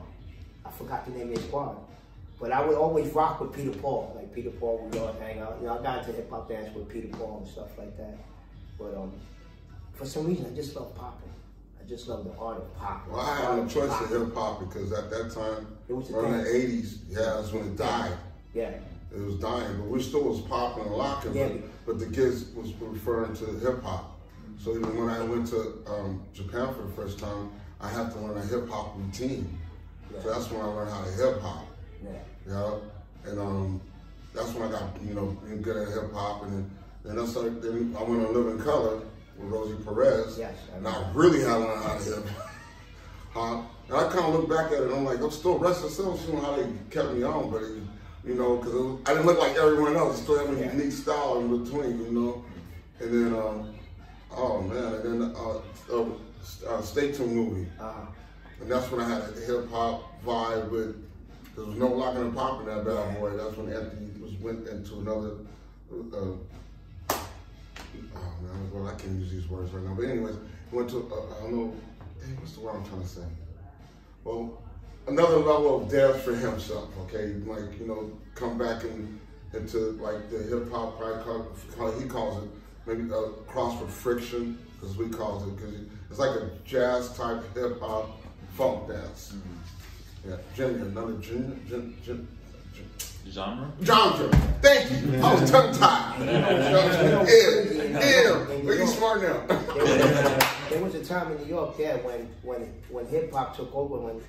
C: I forgot the name of his squad. But I would always rock with Peter Paul. Like Peter Paul would go and hang out. You know, I got into hip hop dance with Peter Paul and stuff like that. But um, for some reason, I just love popping. I just love the art of popping.
D: well, I had no choice of hip hop because at that time,
C: It was the
D: around the '80s, yeah, that's when it died.
C: Yeah,
D: It was dying, but we still was popping and locking.
C: Yeah.
D: But, but the kids was referring to hip hop. So even when I went to um, Japan for the first time, I had to learn a hip hop routine. So that's when I learned how to hip hop.
C: Yeah.
D: And um, that's when I got you know good at hip hop, and then I started. Then I went on Living Color with Rosie Perez,
C: Yes, I
D: and I really had to learn how to hip hop. And I kind of look back at it, and I'm like, I'm still restless. Still, know how they kept me on, but it, you know, because I didn't look like everyone else. Still have a
C: Yeah.
D: unique style in between, you know. And then, um, oh man, and then uh, uh, uh, Stay Tuned movie.
C: Uh-huh.
D: And that's when I had a hip hop vibe with there was no locking and popping that bad boy. That's when Anthony was went into another uh, oh man, well I can't use these words right now. But anyways, he went to uh, I don't know what's the word I'm trying to say? Well, another level of dance for himself, okay? Like, you know, come back and into like the hip hop probably he calls it maybe uh, cross for friction, because we call it because it's like a jazz type hip hop funk dance. Yeah, Junior, another Junior, Jun, Jun, Jun,
B: Genre?
D: Genre. Thank you. I was tongue tied. Yeah, yeah. Look, you smart now.
C: There was, a, there was a time in New York, yeah, when when when hip hop took over, when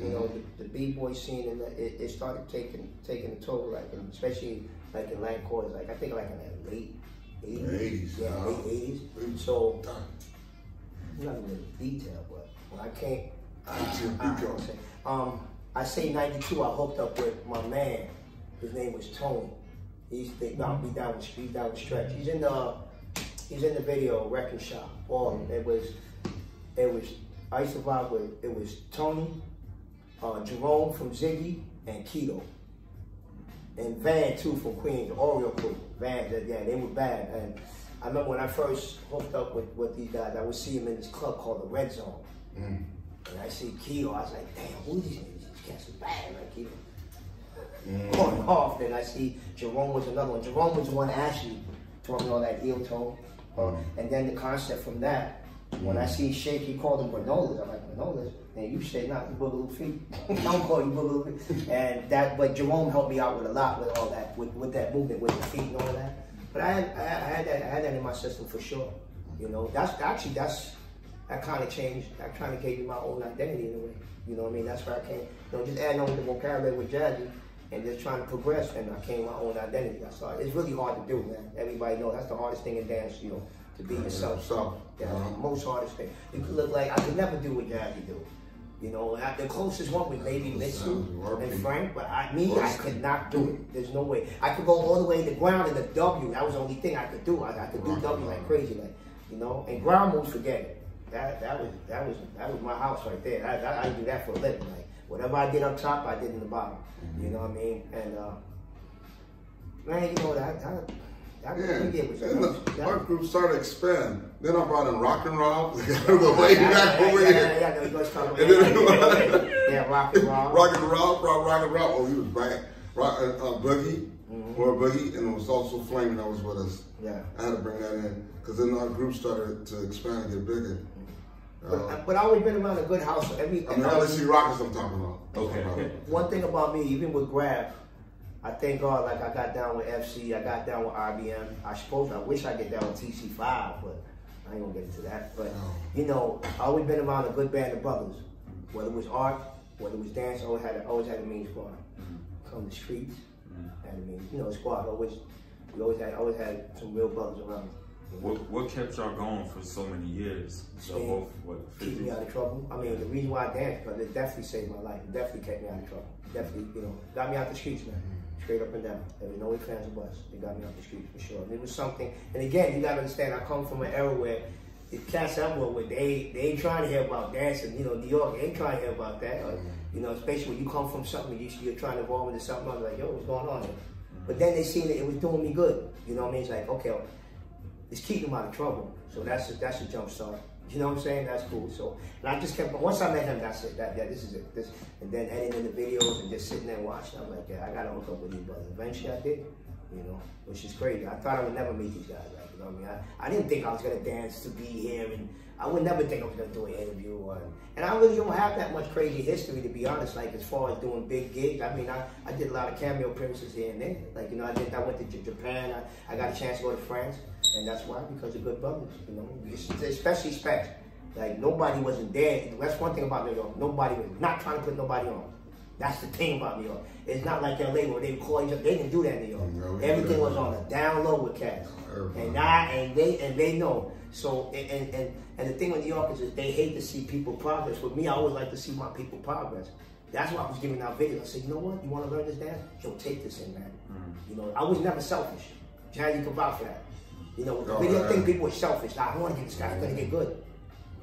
C: you know the, the b boy scene and the, it, it started taking taking a toll, like and especially like in Lang Quarters, like I think like in the late eighties,
D: 80s,
C: yeah,
D: uh-huh.
C: late eighties. So not in detail, but when I came, I,
D: Beat
C: I,
D: you.
C: I say, um, I say 92, I hooked up with my man. His name was Tony. He's the about me down with Street down with Stretch. He's in the he's in the video Wrecking Shop. Or it was it was I used to vibe with it was Tony, uh, Jerome from Ziggy, and Keto. And Van too from Queens, the Oreo crew. Van, yeah, they were bad. And I remember when I first hooked up with, with these guys, I would see them in this club called the Red Zone. And I see Keto, I was like, damn, who these cats are bad, like Keto. Going off, then I see Jerome was another one. Jerome was the one actually taught me all that heel tone. Uh, and then the concept from that, when I see Shake, he called them granolas. I'm like, granolas? And you say not you boogaloo feet. I don't call you boogaloo feet. And that, but Jerome helped me out with a lot with all that, with, with that movement, with the feet and all that. But I had, I had that, I had that in my system for sure. You know, that's actually that's that kind of changed. I kind of gave you my own identity in a way. You know what I mean? That's where I came. You know, just adding on the vocabulary with Jazzy and just trying to progress, and I came my own identity. That's all. It's really hard to do, man. Everybody knows that's the hardest thing in dance. You know, to be yourself.
D: yourself.
C: Yeah,
D: Uh-huh.
C: most hardest thing. You could look like I could never do what Jazzy do. You know, the closest one was maybe Mitsu and Frank, but I, me, I could not do it. There's no way. I could go all the way to the ground in the W. That was the only thing I could do. I, I could do W like crazy, like you know. And ground moves, forget it. That that was that was that was my house right there. I, I, I do that for a living. Like whatever I did up top, I did in the bottom. You know what I mean? And uh, man, you know that that that
D: Yeah,
C: think was
D: and the,
C: that-
D: our group started expanding. Then I brought in rock and roll. They gotta go way
C: yeah,
D: back
C: yeah,
D: over
C: yeah,
D: here.
C: Yeah, yeah, no, you guys talking
D: And then-
C: yeah, rock and roll.
D: Rock and roll, rock, rock and roll. Oh, he was back. Rock, uh, uh, Boogie, or Boogie, and it was also Flaming that was with us.
C: Mm-hmm. Yeah.
D: I had to bring that in because then our group started to expand and get bigger.
C: But,
D: Uh,
C: but I always been around a good house. Every,
D: I mean, LSC Rockets I'm talking about.
B: Okay.
C: one thing about me, even with Grab, I thank God, like I got down with FC, I got down with RBM. I suppose I wish I get down with TC5, but I ain't gonna get into that. But you know, I always been around a good band of brothers. Whether it was art, whether it was dance, I always had a, always had a mean squad. Come the streets, had a mean, you know, squad. Always, we always had, always had some real brothers around.
B: What, what kept y'all going for so many years? So
C: Yeah.
B: both what
C: keep me out of trouble. I mean, the reason why I dance, because it definitely saved my life. It definitely kept me out of trouble. Definitely, you know, got me out the streets, man. Straight up and down. There was no ifs, ands, or buts. It got me out the streets for sure. And it was something, and again, you gotta understand, I come from an era where the cats I work with, they, they ain't trying to hear about dancing. You know, New York, they ain't trying to hear about that. Or, you know, especially when you come from something, you, you're trying to evolve into something else, like, yo, what's going on here? But then they seen that it was doing me good. You know what I mean? It's like, okay, it's keeping them out of trouble. So that's a, that's a jump start. You know what I'm saying? That's cool. So and I just kept once I met him, that's it. That, that this is it. This and then editing the videos and just sitting there watching. I'm like, yeah, I gotta hook up with these brothers. Eventually, I did. You know, which is crazy. I thought I would never meet these guys. Like, you know what I mean? I, I didn't think I was gonna dance to be here, and I would never think I was gonna do an interview. Or, and I really don't have that much crazy history to be honest. Like as far as doing big gigs, I mean, I, I did a lot of cameo appearances here and there. Like you know, I did. I went to Japan. I, I got a chance to go to France, and that's why because of good brothers. You know, especially Specs. Like nobody wasn't there. That's one thing about New York. Nobody was not trying to put nobody on. That's the thing about New York. It's not like LA where they call each other. They didn't do that in New York.
D: No,
C: Everything was on a down low with cats.
D: Everybody.
C: And I and they and they know. So and, and and the thing with New York is they hate to see people progress. With me, I always like to see my people progress. That's why I was giving out videos. I said, you know what? You want to learn this dance? Yo, take this in, man. You know, I was never selfish. Jazz, you can vouch for that. You know,
D: Oh,
C: video
D: yeah.
C: thing, people are selfish. Nah, I want to get this guy. I'm gonna get good.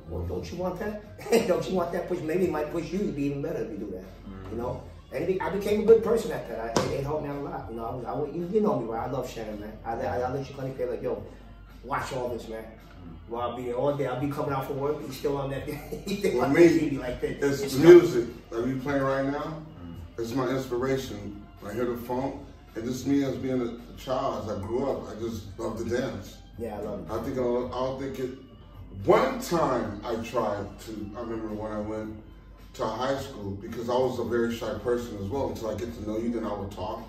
C: Well, don't you want that? don't you want that push? Maybe it might push you to be even better if you do that. You know. Mm. And be- I became a good person after that. I, it, helped me out a lot. You know, I was, I was, you, you know me, right? I love Shannon, man. I, I, I let you of feel like, yo, watch all this, man. Mm. Well, I'll be there all day. I'll be coming out from work. He's still on that. He's still on
D: me,
C: TV like this.
D: It's the music that we playing right now. Mm. It's my inspiration. I hear the funk, and just me as being a child, as I grew up, I just love to dance.
C: Yeah, I love it.
D: I think I don't, I don't think it. One time I tried to. I remember when I went to high school because I was a very shy person as well. Until I get to know you, then I would talk.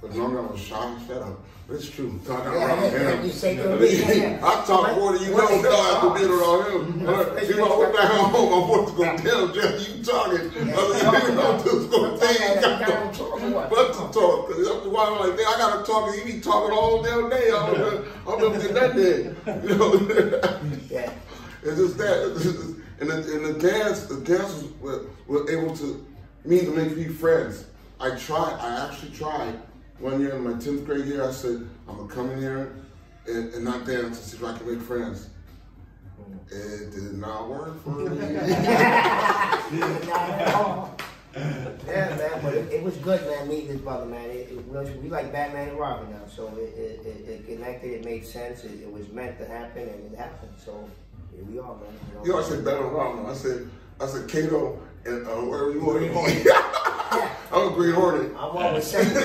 D: But normally I was shy. Shut up. But it's true. Talking
C: Yeah,
D: around
C: yeah,
D: him.
C: you say yeah, yeah.
D: I talk more than you know.
C: What-
D: Now after being around him.
C: What-
D: You know, I went back home. I'm supposed to go tell Jeff you talking. Other than I'm just gonna tell you. got no- But to talk, cause after a while I'm like, "Man, I gotta talk, and he be talking all damn day. I don't, I don't know if that day, you know.
C: Yeah.
D: It's just that. and the, and the dance, the dancers were, were able to me to make me friends. I tried. I actually tried. One year in my tenth grade year, I said I'm gonna come in here and, and not dance and see if I can make friends. It did not work for me.
C: Not at all. Yeah, man, but it, it was good, man, meeting this brother, man. It, it was, we like Batman and Robin now, so it, it, it, it connected, it made sense, it, it was meant to happen, and it happened. So here we are, man. You know,
D: You know, I said better around. I said, I said Kato and uh, whatever you want I'm a Green Hornet.
C: I'm always saying man,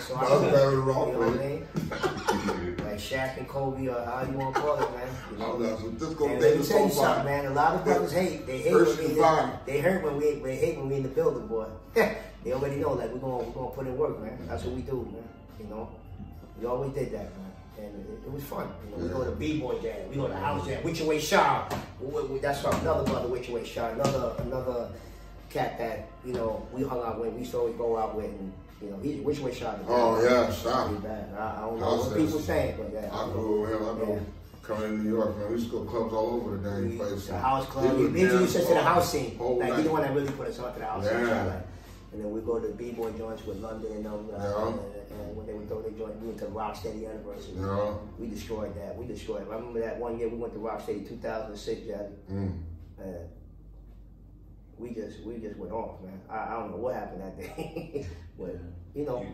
C: so I
D: That's
C: know,
D: better
C: you know what I
D: man.
C: mean? Like Shaq and Kobe, or how you want to call it, man. You know?
D: I'm not so disco
C: let me tell you something, man. A lot of brothers hate. They hate
D: First
C: when we they hurt when we they hate when we in the building, boy. they already know that we're gonna we're gonna put in work, man. That's what we do, man. You know, we always did that, man. And it, it was fun. You know, we go to b-boy jam, we go to house jam. Which way Shaw? That's our another brother. Which way Shaw? Another another cat that you know we hung out with. We used to always go out with. And, you know, he, which way Shaw?
D: Oh, yeah, Shaw.
C: Pretty bad. I, I don't know
D: House
C: what people saying, but yeah.
D: I grew with him. I know.
C: Yeah.
D: Coming in New York, man, we used to go to clubs all over the dang place.
C: The house club. He introduced us to the house scene. Like
D: night.
C: he's the one that really put us onto the house scene.
D: Yeah.
C: Like, and then we go to b-boy joints with London and them. Uh,
D: Yeah.
C: and, and when they would throw their joint, we went to Rocksteady Anniversary.
D: Yeah.
C: We destroyed that. We destroyed it. I remember that one year we went to Rocksteady 2006, Jazzy.
D: Mm.
C: And we just we just went off, man. I, I don't know what happened that day, but you know,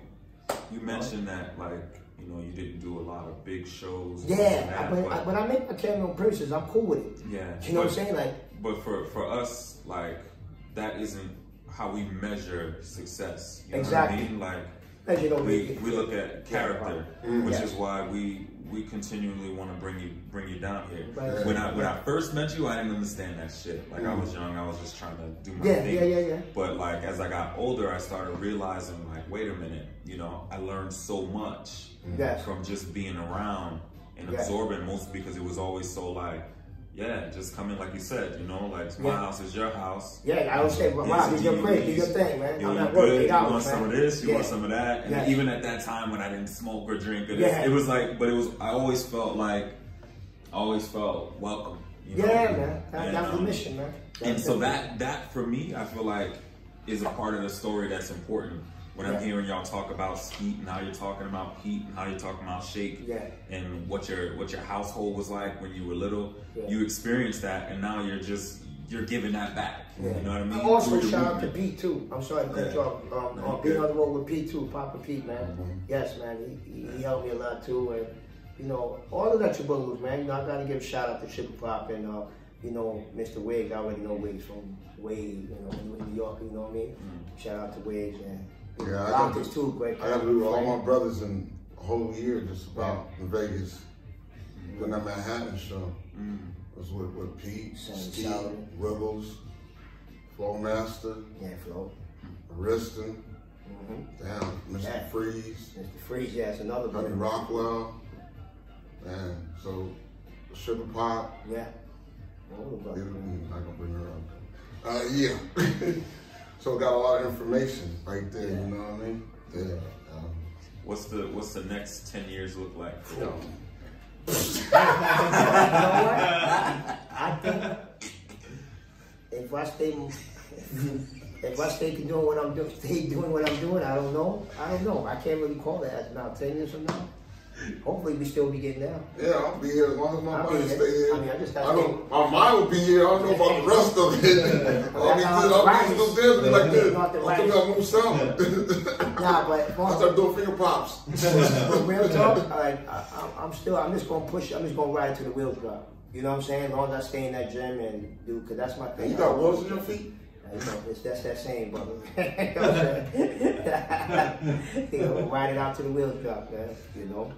B: You mentioned that like you know you didn't do a lot of big shows.
C: yeah.
B: that,
C: I, but, I, but I make my camera on purposes. I'm cool with it.
B: yeah,
C: You know what I'm saying? Like,
B: But for for us, like that isn't how we measure success. You know
C: Exactly.
B: what I mean? Like
C: as you know,
B: we we look at character, mm. which
C: Yeah.
B: is why we we continually want to bring you bring you down here.
C: Right.
B: When I when I first met you, I didn't understand that shit. Like I mm. was young, I was just trying to do my
C: Yeah,
B: thing.
C: yeah, yeah, yeah.
B: But like as I got older, I started realizing like, wait a minute, you know, I learned so much
C: Yes.
B: from just being around and absorbing, mostly because it was always so like. Yeah, just come in like you said, you know, like my
C: Yeah.
B: house is your house.
C: Yeah, I would say, Rob,
B: Yes,
C: do your
B: you-
C: crib, do
B: you-
C: your thing, man.
B: you
C: I'm
B: know,
C: at
B: you
C: work
B: good,
C: eight
B: you
C: hours,
B: want some of this, you
C: yeah.
B: want some of that, and
C: Yeah.
B: even at that time when I didn't smoke or drink this,
C: Yeah.
B: it was like, but it was, I always felt like, I always felt welcome. You know?
C: Yeah, man. That,
B: And,
C: that was the
B: um,
C: mission, man.
B: And so that that for me, I feel like is a part of the story that's important. When I'm hearing y'all talk about Skeet and how you're talking about Pete and how you're talking about Shake
C: Yeah.
B: and what your what your household was like when you were little,
C: Yeah.
B: you experienced that and now you're just you're giving that back.
C: Yeah.
B: You know what I mean?
C: Also, shout out to. Pete too. I'm sorry to cut
B: Yeah.
C: you off. Um,
B: No,
C: on being on the road with Pete too, Popin' Pete, man. Yes, man. He, he, he helped me a lot too, and you know all the Electric Boogaloo, man. You know I gotta give a shout out to Suga Pop and uh, you know Mr. Wiggs. I already know Wiggs from way, you know, in New York. You know what I mean? Shout out to Wiggs and
D: Yeah, I got-
C: too. Great.
D: I got to do with all my brothers in a whole year just about in Vegas. When that Manhattan show was with, with Pete,
C: Sam
D: Steve,
C: Solomon.
D: Wiggles, Flowmaster,
C: Yeah, Flo.
D: Ariston,
C: Mm-hmm.
D: damn, Mr.
C: Yeah.
D: Freeze,
C: Mr. Freeze, yeah, it's another
D: Honey
C: brother.
D: Rockwell, and so Suga Pop.
C: Yeah.
D: Yeah,
C: brother.
D: I'm not gonna bring her up. Uh, yeah. so got a lot of information right there. You know what I mean? Yeah. Um,
B: What's the what's the next ten years look like for y'all?
C: you know what? I think if I stay, if I stay doing what I'm doing, stay doing what I'm doing, I don't know. I don't know. I can't really call that as now. Ten years from now, hopefully we still be getting down.
D: yeah, I'll be here as long as my
C: I'll be
D: money
C: here.
D: stay here.
C: I mean, I just
D: I
C: gotta
D: don't, my mind will be here. I don't know about the rest of it. I'll be good. I'll be
C: right.
D: still dancing like this.
C: Not the
D: I'll
C: right.
D: still move sound.
C: Nah, but
D: I'll start doing finger pops.
C: But real talk, like, I, I, I'm still, I'm just gonna push, I'm just gonna ride till the wheels drop. You know what I'm saying? As long as I stay in that gym and do, cause that's my thing.
D: You got wheels in your feet?
C: You know, it's, that's that saying, brother. you know what I'm saying? you know, ride it out to the wheels drop, man. You know?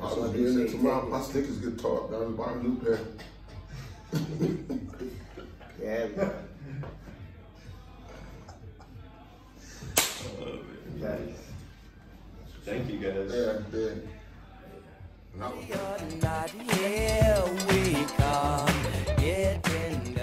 D: I was doing
C: it
D: tomorrow. My sneakers get taught. I was buying a new pair.
C: yeah. Oh,
E: Thank you guys.
D: Yeah, yeah. No.
A: You're not here we come getting